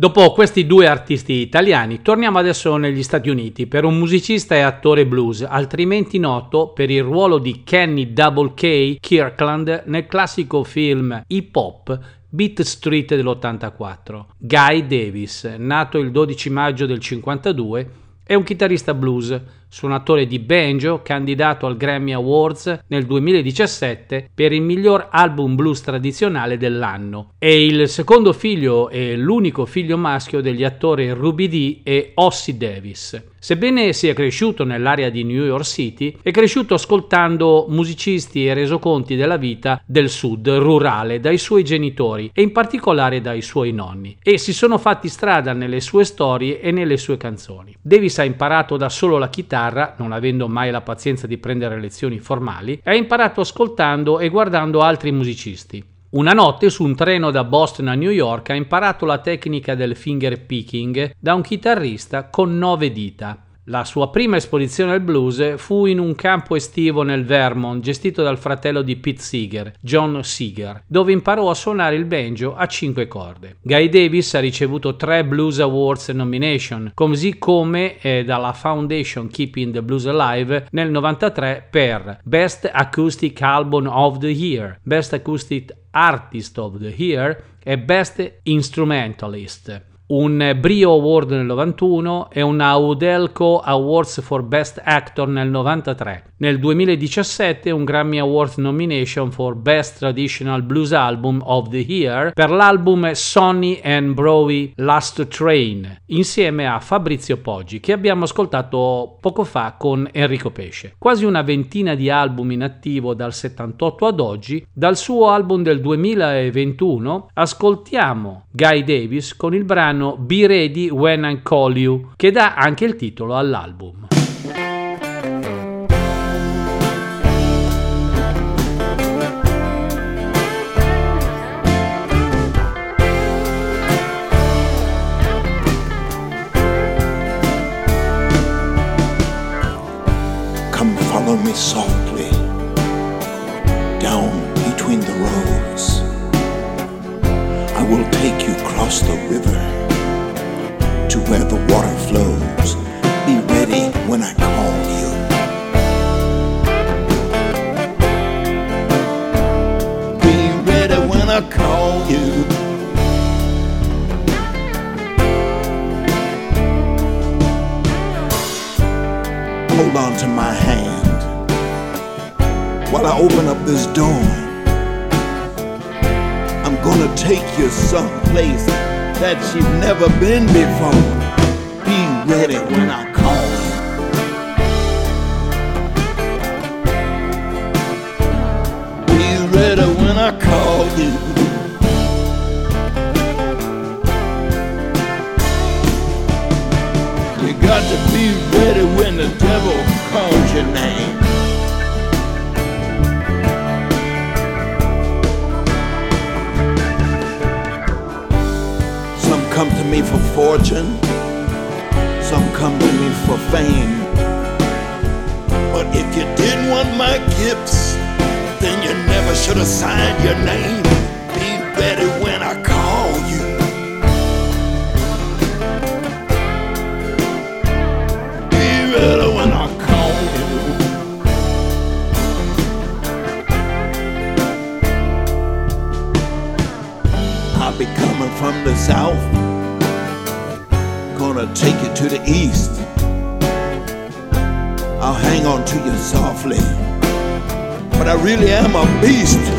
Dopo questi due artisti italiani, torniamo adesso negli Stati Uniti per un musicista e attore blues, altrimenti noto per il ruolo di Kenny Double K Kirkland nel classico film hip hop Beat Street dell'84. Guy Davis, nato il 12 maggio del 52, è un chitarrista blues suonatore di banjo, candidato al Grammy Awards nel 2017 per il miglior album blues tradizionale dell'anno. È il secondo figlio e l'unico figlio maschio degli attori Ruby Dee e Ossie Davis. Sebbene sia cresciuto nell'area di New York City, è cresciuto ascoltando musicisti e resoconti della vita del sud rurale dai suoi genitori e in particolare dai suoi nonni e si sono fatti strada nelle sue storie e nelle sue canzoni. Davis ha imparato da solo la chitarra, non avendo mai la pazienza di prendere lezioni formali, ha imparato ascoltando e guardando altri musicisti. Una notte su un treno da Boston a New York ha imparato la tecnica del finger picking da un chitarrista con nove dita. La sua prima esposizione al blues fu in un campo estivo nel Vermont gestito dal fratello di Pete Seeger, John Seeger, dove imparò a suonare il banjo a cinque corde. Guy Davis ha ricevuto tre Blues Awards nomination, così come eh, dalla Foundation Keeping the Blues Alive nel 93 per Best Acoustic Album of the Year, Best Acoustic Artist of the Year e Best Instrumentalist un Brio Award nel 91 e un Audelco Awards for Best Actor nel 93. Nel 2017 un Grammy Award nomination for Best Traditional Blues Album of the Year per l'album Sonny and Browy Last Train insieme a Fabrizio Poggi che abbiamo ascoltato poco fa con Enrico Pesce. Quasi una ventina di album in attivo dal 78 ad oggi, dal suo album del 2021 ascoltiamo Guy Davis con il brano Be Ready When I Call You che dà anche il titolo all'album. Softly down between the rows. I will take you across the river to where the water flows. Be ready when I call you. Be ready when I call you. Hold on to my hand while I open up this door. I'm gonna take you someplace that you've never been before. Be ready when I fortune, some come to me for fame. But if you didn't want my gifts, then you never should have signed your name. Really am a beast.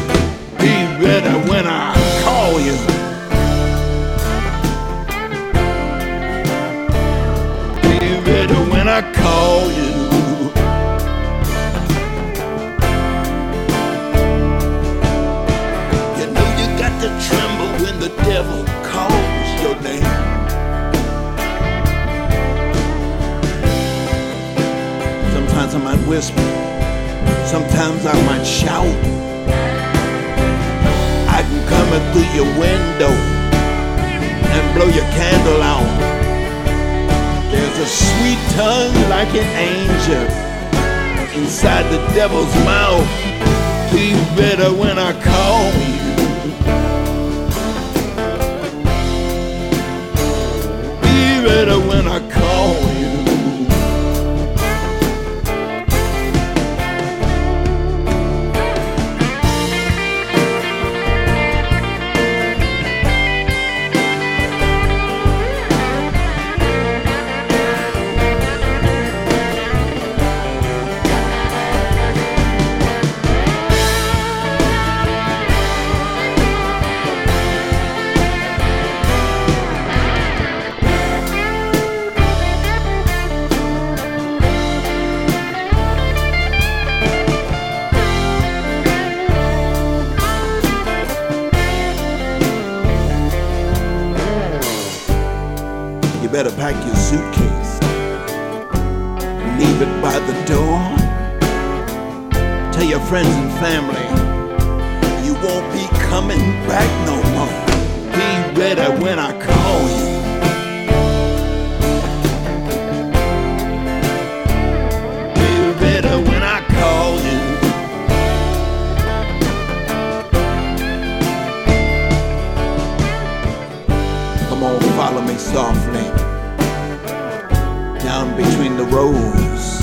Between the rows.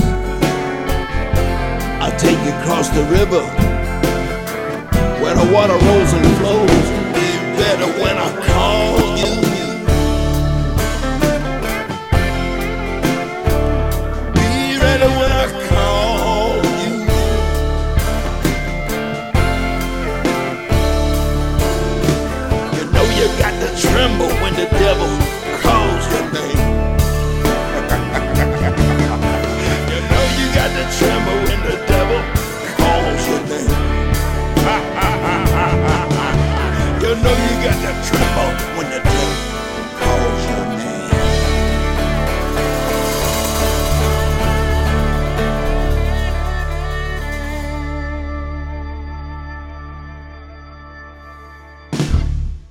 I'll take you across the river where the water rolls and flows. Be better when I call got to tremble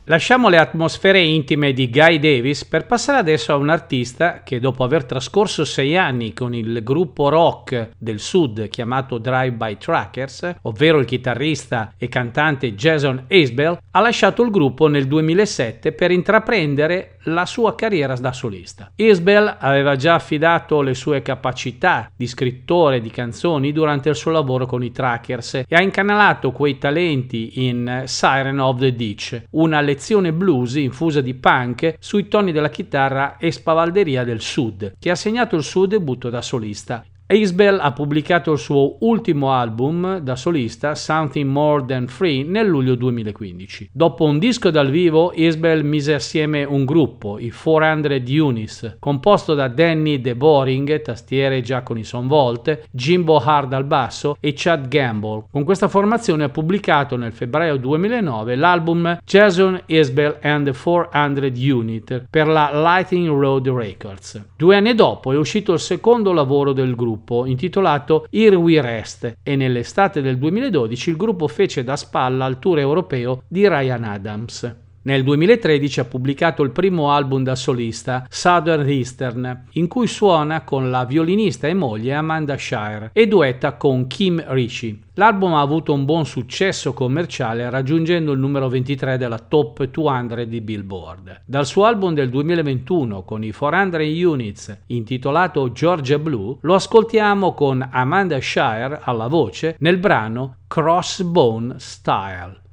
Lasciamo le atmosfere intime di Guy Davis per passare adesso a un artista che dopo aver trascorso sei anni con il gruppo rock del sud chiamato Drive By Trackers, ovvero il chitarrista e cantante Jason Isbell, ha lasciato il gruppo nel 2007 per intraprendere la sua carriera da solista. Isbell aveva già affidato le sue capacità di scrittore di canzoni durante il suo lavoro con i Trackers e ha incanalato quei talenti in Siren of the Ditch, una lezione blues infusa di punk sui toni della chitarra e spavalderia del sud, che ha segnato il suo debutto da solista. Isbell ha pubblicato il suo ultimo album da solista, Something More Than Free, nel luglio 2015. Dopo un disco dal vivo, Isbell mise assieme un gruppo, i 400 Unis, composto da Danny De Boring, tastiere Giaconison Volt, Jimbo Hard al basso e Chad Gamble. Con questa formazione ha pubblicato nel febbraio 2009 l'album Jason Isbell and the 400 Unit per la Lightning Road Records. Due anni dopo è uscito il secondo lavoro del gruppo intitolato Here We Rest e nell'estate del 2012 il gruppo fece da spalla al tour europeo di Ryan Adams. Nel 2013 ha pubblicato il primo album da solista, Southern Eastern, in cui suona con la violinista e moglie Amanda Shire e duetta con Kim Ricci. L'album ha avuto un buon successo commerciale raggiungendo il numero 23 della Top 200 di Billboard. Dal suo album del 2021 con i 400 Units intitolato Georgia Blue lo ascoltiamo con Amanda Shire alla voce nel brano Crossbone Style.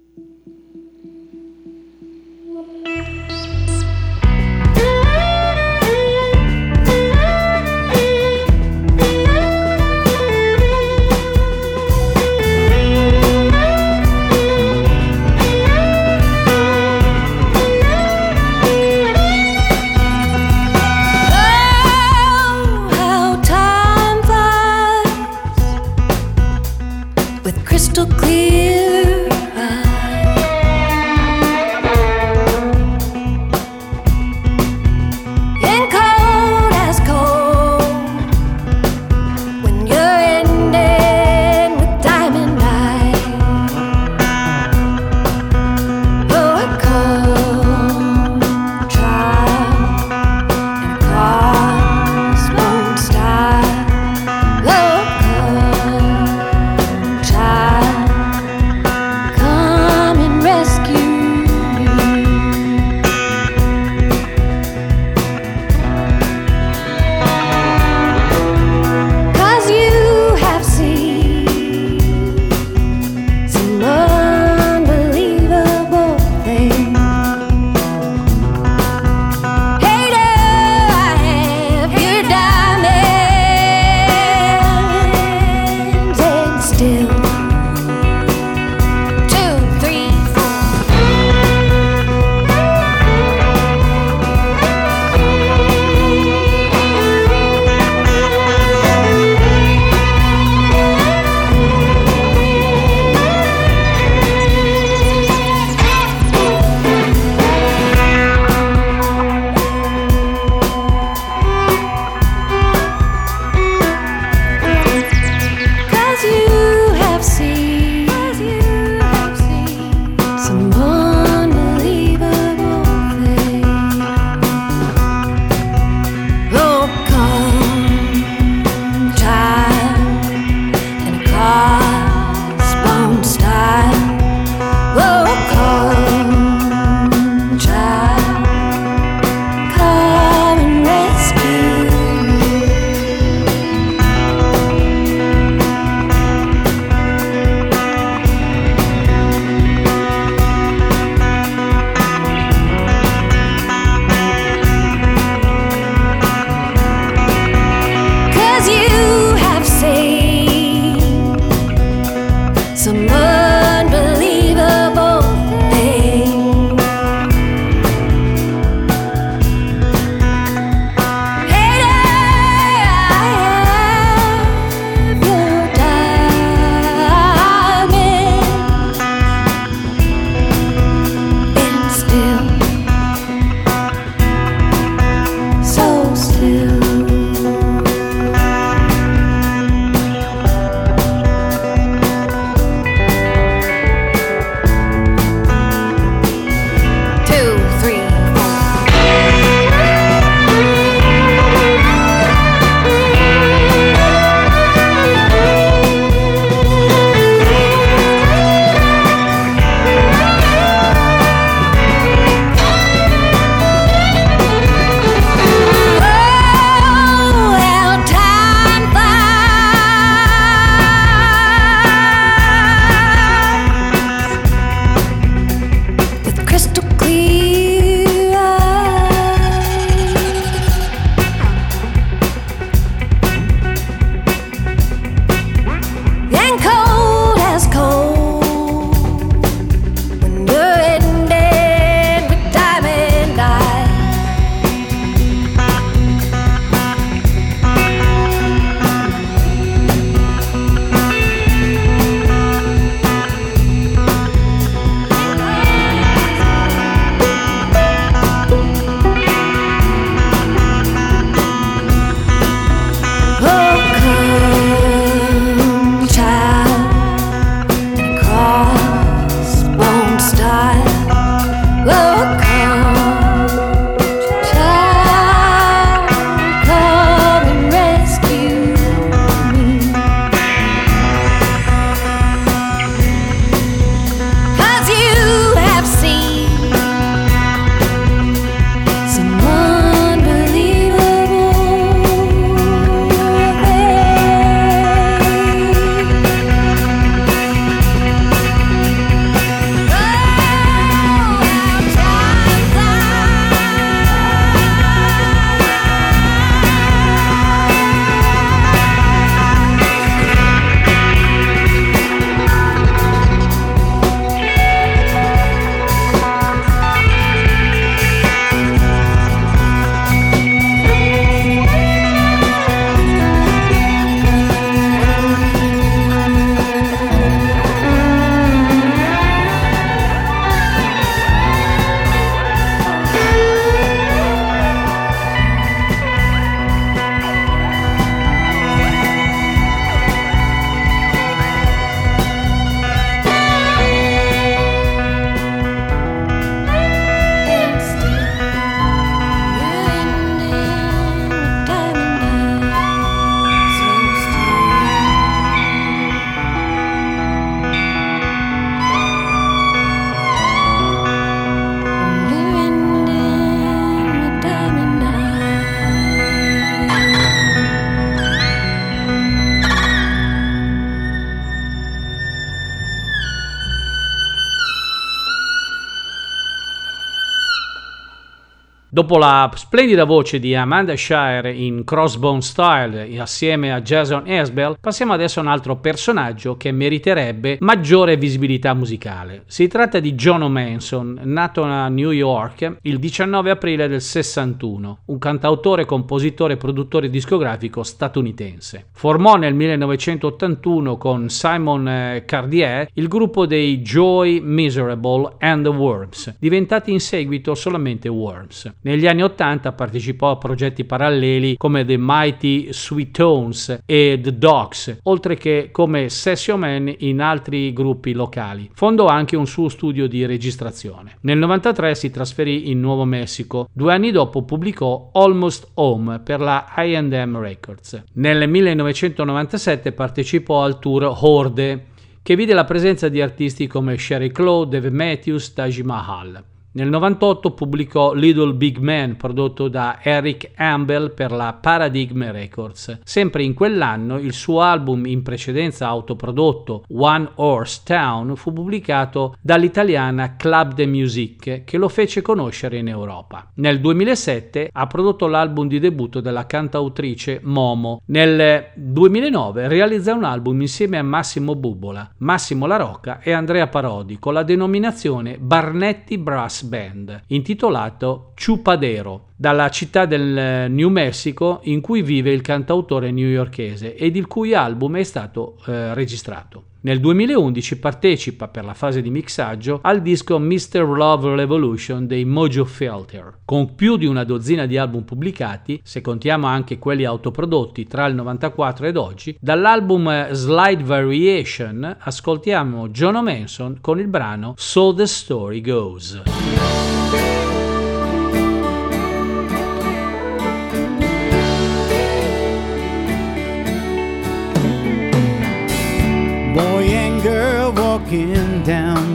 Dopo la splendida voce di Amanda Shire in Crossbone Style assieme a Jason Esbel, passiamo adesso a un altro personaggio che meriterebbe maggiore visibilità musicale. Si tratta di John Manson, nato a New York il 19 aprile del 61, un cantautore, compositore e produttore discografico statunitense. Formò nel 1981 con Simon eh, Cardier il gruppo dei Joy Miserable and the Worms, diventati in seguito solamente Worms. Negli anni 80 partecipò a progetti paralleli come The Mighty Sweet Tones e The Dogs, oltre che come session man in altri gruppi locali. Fondò anche un suo studio di registrazione. Nel 93 si trasferì in Nuovo Messico. Due anni dopo pubblicò Almost Home per la I&M Records. Nel 1997 partecipò al tour Horde, che vide la presenza di artisti come Sherry Crow, Dave Matthews, Taj Mahal. Nel 98 pubblicò Little Big Man prodotto da Eric Ambel per la Paradigm Records. Sempre in quell'anno il suo album in precedenza autoprodotto One Horse Town fu pubblicato dall'italiana Club de Musique che lo fece conoscere in Europa. Nel 2007 ha prodotto l'album di debutto della cantautrice Momo. Nel 2009 realizza un album insieme a Massimo Bubola, Massimo La Rocca e Andrea Parodi con la denominazione Barnetti Brass Band, intitolato Chupadero, dalla città del New Mexico in cui vive il cantautore newyorkese ed il cui album è stato eh, registrato. Nel 2011 partecipa per la fase di mixaggio al disco Mr. Love Revolution dei Mojo Filter. Con più di una dozzina di album pubblicati, se contiamo anche quelli autoprodotti tra il 94 ed oggi, dall'album Slide Variation ascoltiamo John Manson con il brano So the Story Goes.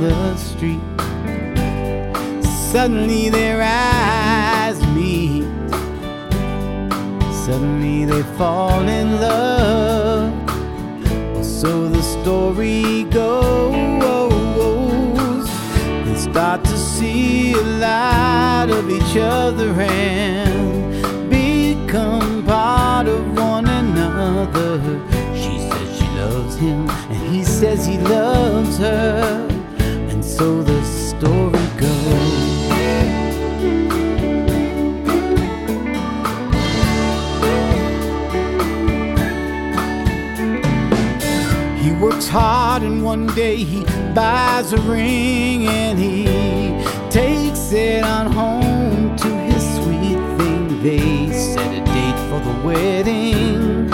The street. Suddenly their eyes meet. Suddenly they fall in love. So the story goes. They start to see a lot of each other and become part of one another. She says she loves him, and he says he loves her. So the story goes. He works hard and one day he buys a ring and he takes it on home to his sweet thing. They set a date for the wedding.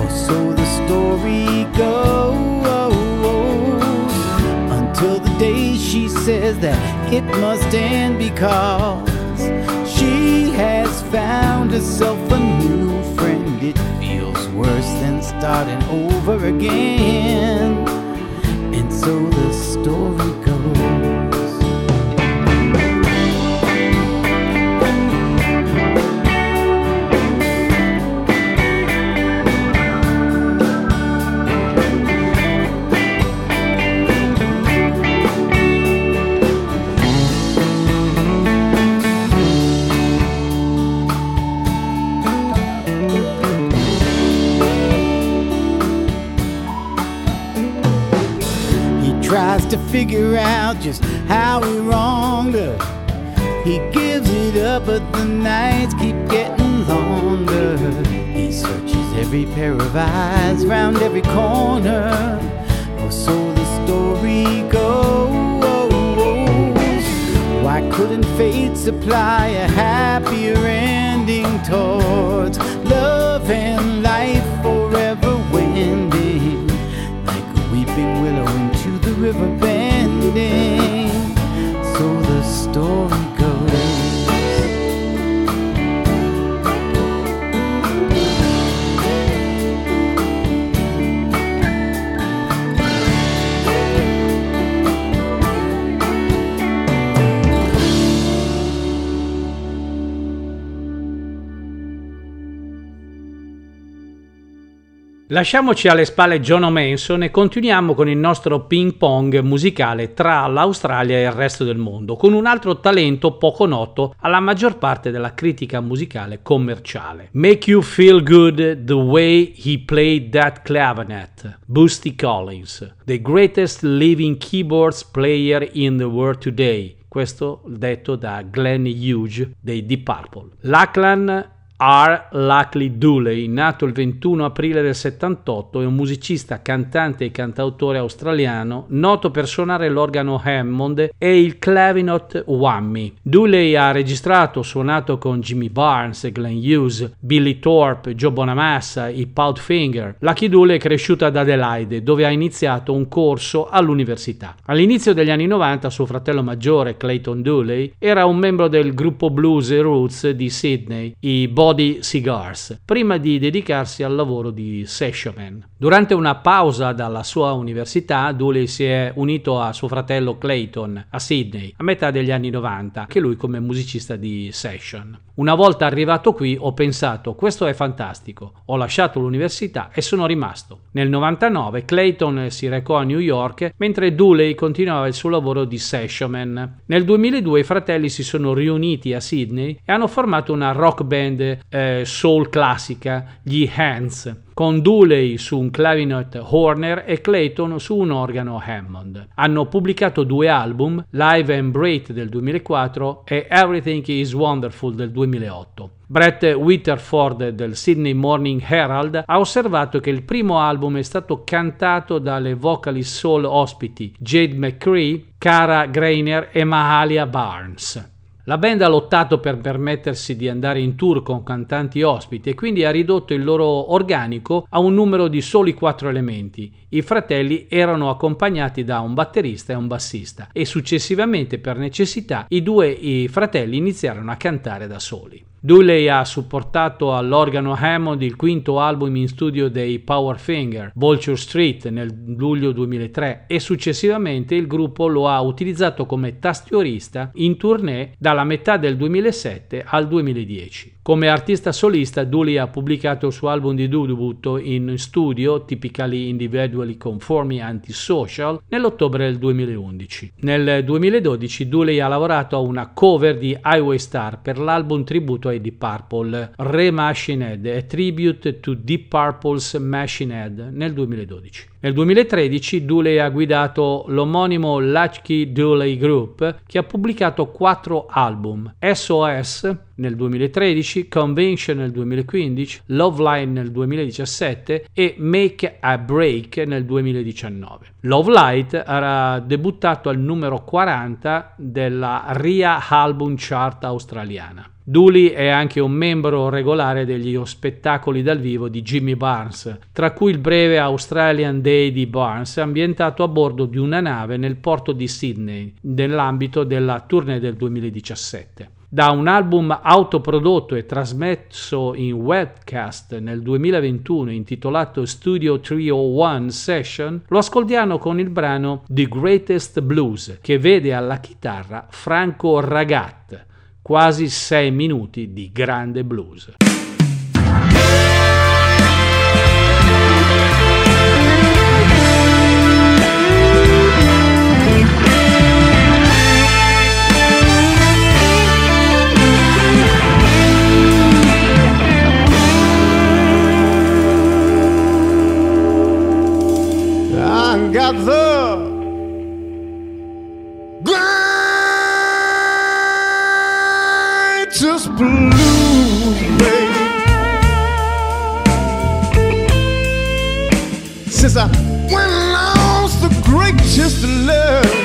Oh, so the story goes she says that it must end because she has found herself a new friend. It feels worse than starting over again. And so the story goes. Tries to figure out just how he wronged her. He gives it up, but the nights keep getting longer. He searches every pair of eyes round every corner. Oh, so the story goes. Why couldn't fate supply a happier ending towards love and life river bending. So the story Lasciamoci alle spalle John Manson e continuiamo con il nostro ping pong musicale tra l'Australia e il resto del mondo, con un altro talento poco noto alla maggior parte della critica musicale commerciale. Make You Feel Good the Way He Played That Clavinet, Boosty Collins, the greatest living keyboards player in the world today. Questo detto da Glenn Hughes dei Deep Purple. Lachlan R. Luckley Dooley, nato il 21 aprile del 78, è un musicista, cantante e cantautore australiano, noto per suonare l'organo Hammond e il clavinet whammy. Dooley ha registrato, suonato con Jimmy Barnes, Glenn Hughes, Billy Thorpe, Joe Bonamassa, i Powderfinger. Lucky Dooley è cresciuta ad Adelaide, dove ha iniziato un corso all'università. All'inizio degli anni 90 suo fratello maggiore, Clayton Dooley, era un membro del gruppo blues Roots di Sydney, i Body Cigars, prima di dedicarsi al lavoro di sessionman. Durante una pausa dalla sua università, Dooley si è unito a suo fratello Clayton a Sydney a metà degli anni 90, anche lui come musicista di session. Una volta arrivato qui ho pensato questo è fantastico, ho lasciato l'università e sono rimasto. Nel 99 Clayton si recò a New York mentre Dooley continuava il suo lavoro di sessionman. Nel 2002 i fratelli si sono riuniti a Sydney e hanno formato una rock band eh, soul classica, gli Hands, con Dooley su un clavinet Horner e Clayton su un organo Hammond. Hanno pubblicato due album, Live and Break del 2004 e Everything is Wonderful del 2008. Brett Witterford del Sydney Morning Herald ha osservato che il primo album è stato cantato dalle vocalist soul ospiti Jade McCree, Cara Greiner e Mahalia Barnes. La band ha lottato per permettersi di andare in tour con cantanti ospiti e quindi ha ridotto il loro organico a un numero di soli quattro elementi. I fratelli erano accompagnati da un batterista e un bassista e successivamente per necessità i due i fratelli iniziarono a cantare da soli. Dooley ha supportato all'organo Hammond il quinto album in studio dei Powerfinger, Vulture Street, nel luglio 2003 e successivamente il gruppo lo ha utilizzato come tastiorista in tournée dalla metà del 2007 al 2010. Come artista solista, Dooley ha pubblicato il suo album di debutto in studio, Typically Individually Conforming Antisocial, nell'ottobre del 2011. Nel 2012 Dooley ha lavorato a una cover di Highway Star per l'album tributo ai Deep Purple, Re-Machine Head, a Tribute to Deep Purple's Machine Head, nel 2012. Nel 2013 Dooley ha guidato l'omonimo Latchkey Dooley Group che ha pubblicato quattro album, SOS nel 2013, Convention nel 2015, Love Line nel 2017 e Make a Break nel 2019. Love Light era debuttato al numero 40 della RIA Album Chart australiana. Dooley è anche un membro regolare degli spettacoli dal vivo di Jimmy Barnes, tra cui il breve Australian Day di Barnes ambientato a bordo di una nave nel porto di Sydney nell'ambito della tournée del 2017. Da un album autoprodotto e trasmesso in webcast nel 2021 intitolato Studio 301 Session, lo ascoltiamo con il brano The Greatest Blues che vede alla chitarra Franco Ragat quasi sei minuti di grande blues. Got the greatest blues, baby. Since I went lost the greatest love.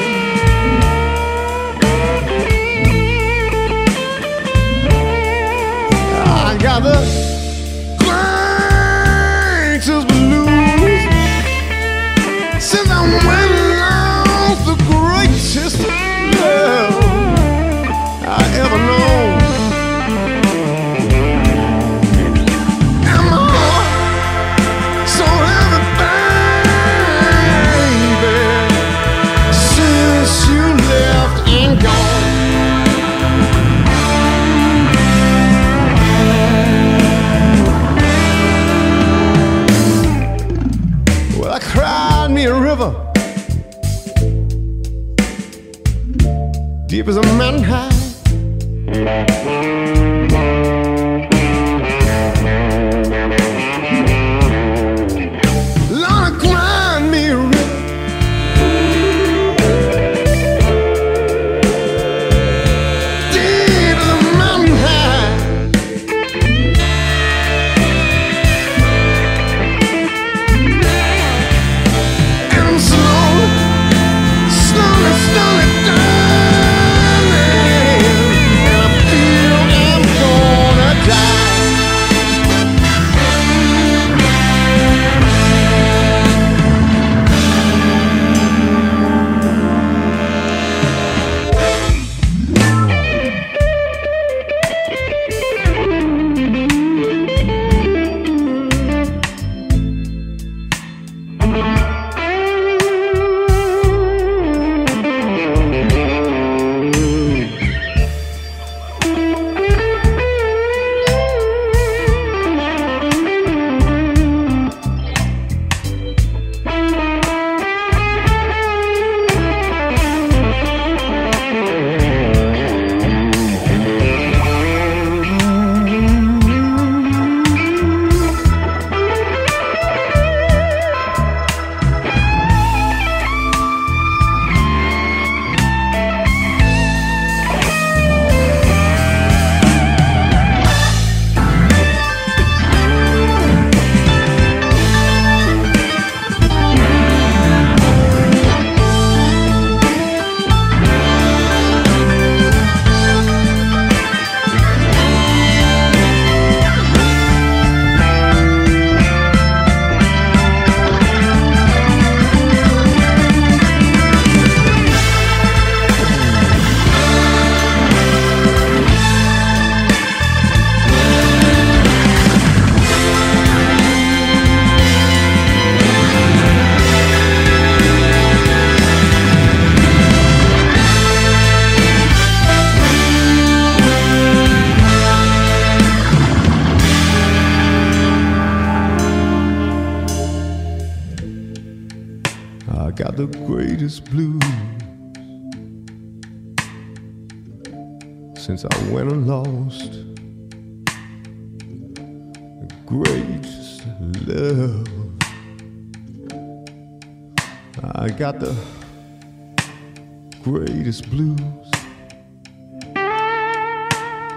I got the greatest blues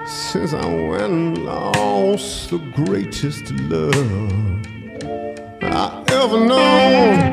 since I went and lost the greatest love I ever known.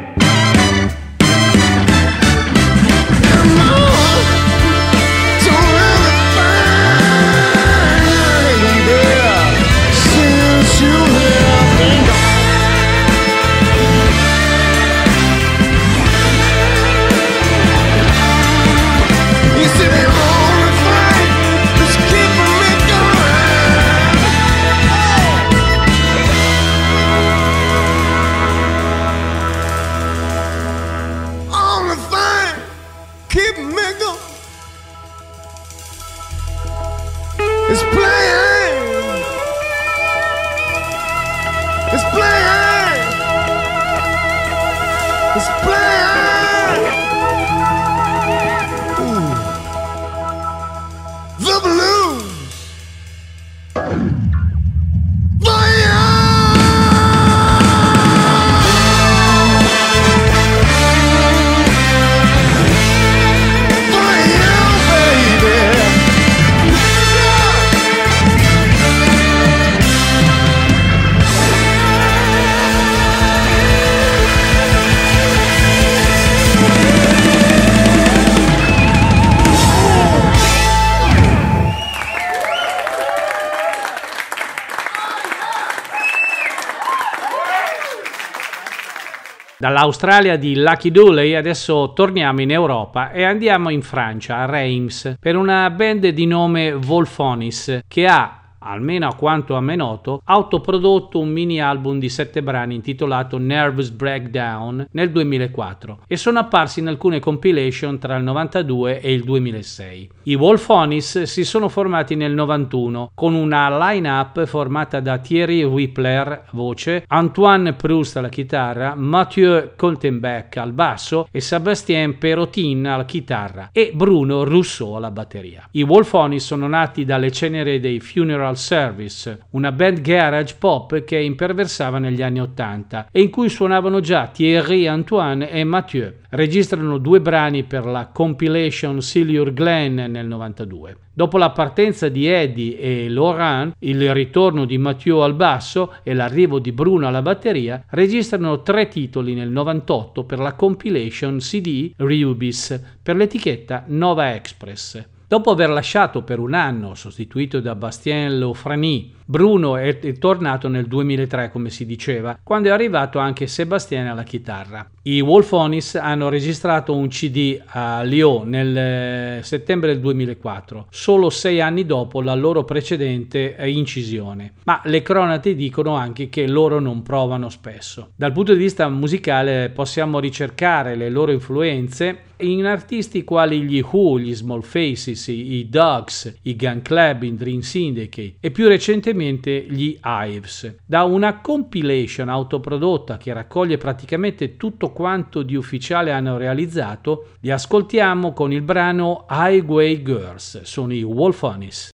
Dall'Australia di Lucky Dooley adesso torniamo in Europa e andiamo in Francia, a Reims, per una band di nome Volphonis che ha almeno a quanto a me noto, autoprodotto un mini album di sette brani intitolato Nervous Breakdown nel 2004 e sono apparsi in alcune compilation tra il 92 e il 2006. I Wolfonis si sono formati nel 91 con una line-up formata da Thierry Whippler, voce, Antoine Proust alla chitarra, Mathieu Coltenbeck al basso e Sébastien Perotin alla chitarra e Bruno Rousseau alla batteria. I Wolfonis sono nati dalle cenere dei Funeral Service, una band garage pop che imperversava negli anni 80 e in cui suonavano già Thierry Antoine e Mathieu. Registrano due brani per la compilation Silure Glen nel 92. Dopo la partenza di Eddie e Laurent, il ritorno di Mathieu al basso e l'arrivo di Bruno alla batteria, registrano tre titoli nel 98 per la compilation CD Rubis per l'etichetta Nova Express. Dopo aver lasciato per un anno, sostituito da Bastien Lofrani, Bruno è, tornato nel 2003, come si diceva, quando è arrivato anche Sébastien alla chitarra. I Wolfonis hanno registrato un CD a Lyon nel eh, settembre del 2004, solo sei anni dopo la loro precedente eh, incisione. Ma le cronache dicono anche che loro non provano spesso. Dal punto di vista musicale possiamo ricercare le loro influenze in artisti quali gli Who, gli Small Faces, i Dogs, i Gun Club, i Dream Syndicate e più recentemente gli Ives. Da una compilation autoprodotta che raccoglie praticamente tutto quanto di ufficiale hanno realizzato, li ascoltiamo con il brano Highway Girls, sono i Wolfonis.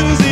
On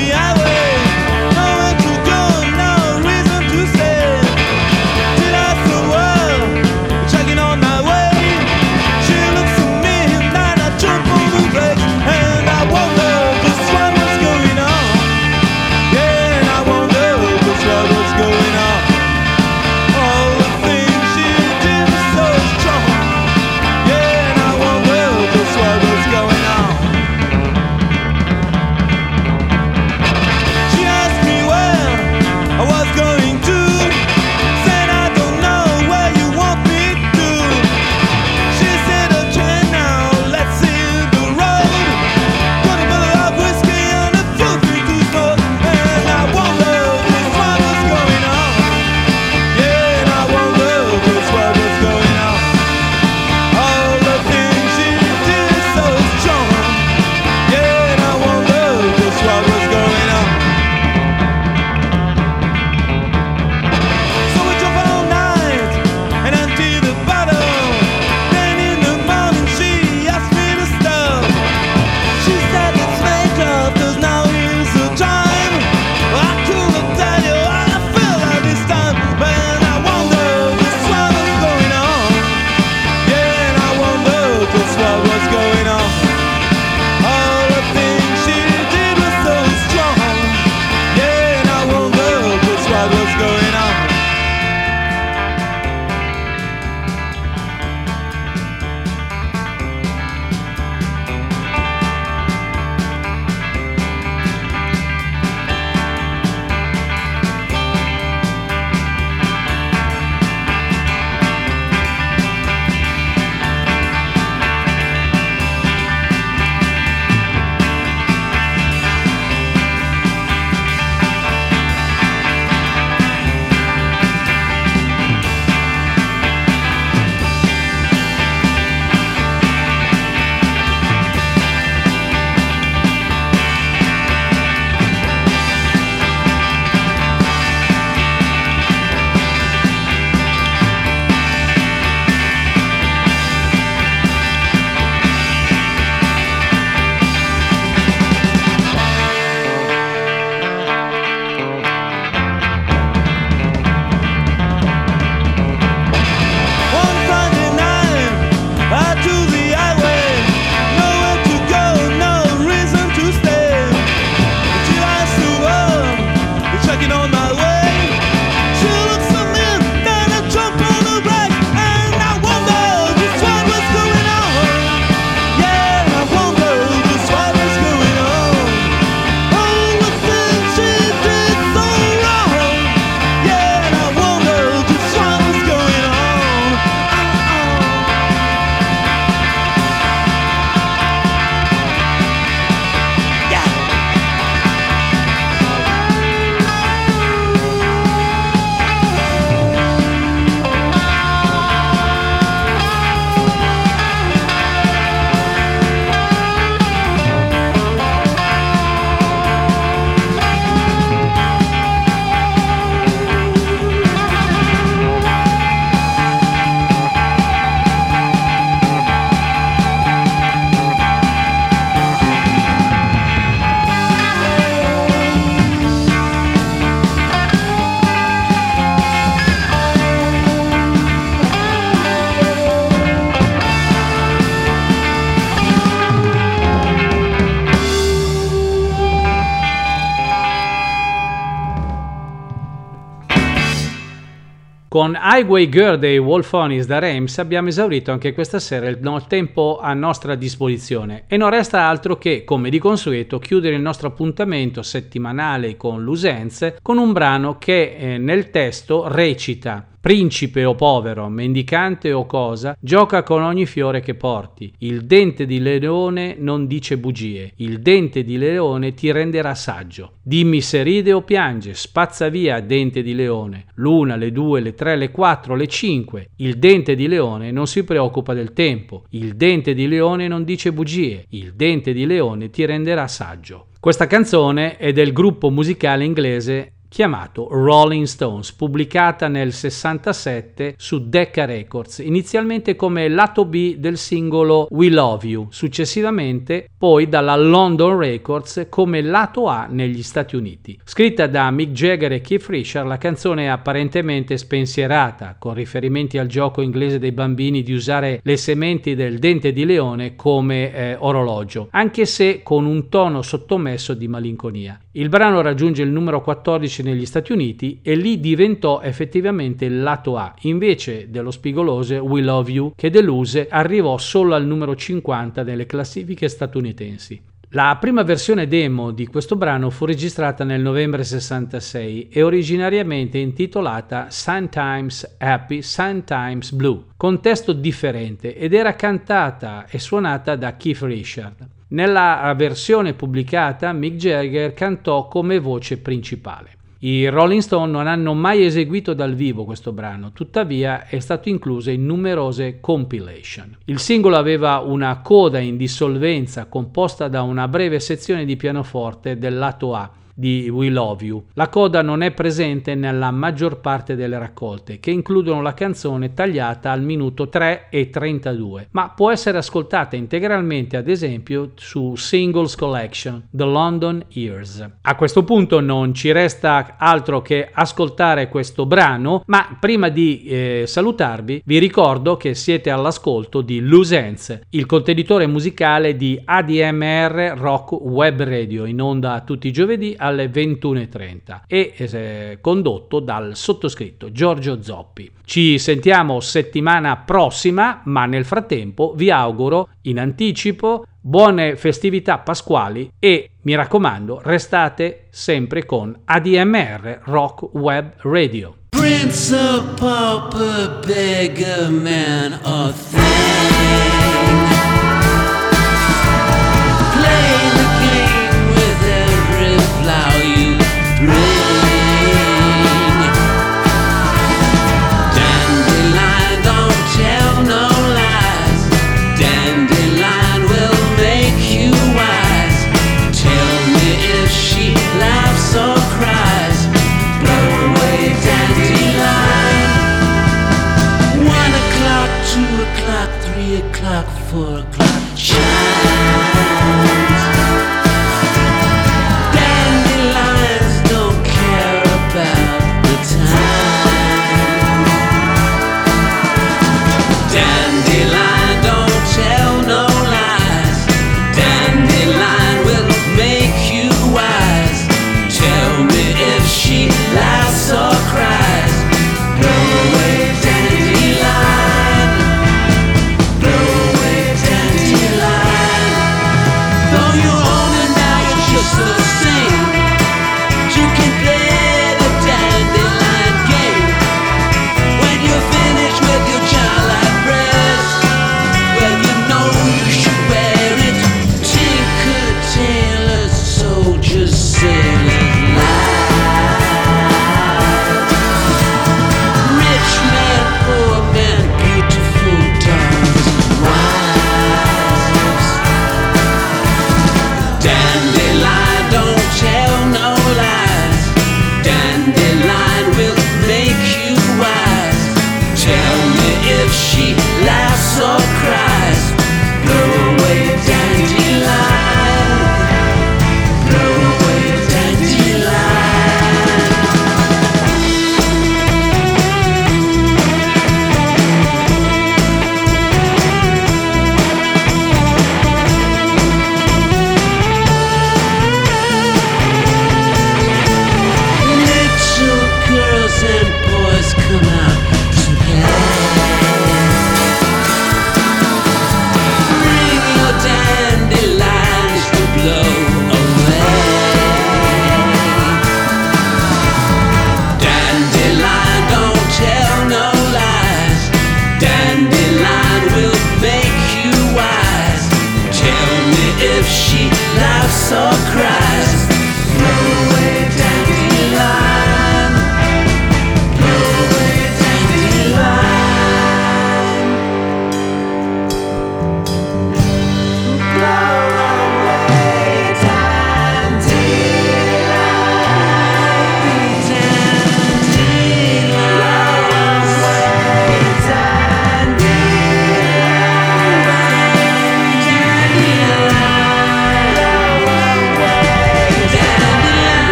Con Highway Girl dei Wolfonis da Reims abbiamo esaurito anche questa sera il tempo a nostra disposizione. E non resta altro che, come di consueto, chiudere il nostro appuntamento settimanale con l'Usenze con un brano che eh, nel testo recita Principe o povero, mendicante o cosa, gioca con ogni fiore che porti. Il dente di leone non dice bugie, il dente di leone ti renderà saggio. Dimmi se ride o piange, spazza via dente di leone. L'una, le due, le tre, le quattro, le cinque. Il dente di leone non si preoccupa del tempo, il dente di leone non dice bugie, il dente di leone ti renderà saggio. Questa canzone è del gruppo musicale inglese chiamato Rolling Stones, pubblicata nel 67 su Decca Records, inizialmente come lato B del singolo We Love You, successivamente poi dalla London Records come lato A negli Stati Uniti. Scritta da Mick Jagger e Keith Richard, la canzone è apparentemente spensierata, con riferimenti al gioco inglese dei bambini di usare le sementi del dente di leone come eh, orologio, anche se con un tono sottomesso di malinconia. Il brano raggiunge il numero 14 negli Stati Uniti e lì diventò effettivamente il lato A, invece dello spigolose We Love You che deluse arrivò solo al numero 50 nelle classifiche statunitensi. La prima versione demo di questo brano fu registrata nel novembre 66 e originariamente intitolata Sometimes Happy, Sometimes Blue, con testo differente ed era cantata e suonata da Keith Richard. Nella versione pubblicata Mick Jagger cantò come voce principale. I Rolling Stone non hanno mai eseguito dal vivo questo brano, tuttavia è stato incluso in numerose compilation. Il singolo aveva una coda in dissolvenza composta da una breve sezione di pianoforte del lato A di We Love You. La coda non è presente nella maggior parte delle raccolte, che includono la canzone tagliata al minuto 3 e 32, ma può essere ascoltata integralmente ad esempio su Singles Collection, The London Years. A questo punto non ci resta altro che ascoltare questo brano, ma prima di eh, salutarvi vi ricordo che siete all'ascolto di Lusense, il contenitore musicale di ADMR Rock Web Radio, in onda tutti i giovedì alle 21.30 e eh, condotto dal sottoscritto Giorgio Zoppi. Ci sentiamo settimana prossima, ma nel frattempo vi auguro in anticipo buone festività pasquali e mi raccomando restate sempre con ADMR Rock Web Radio. Prince of pauper, beggar man or thing.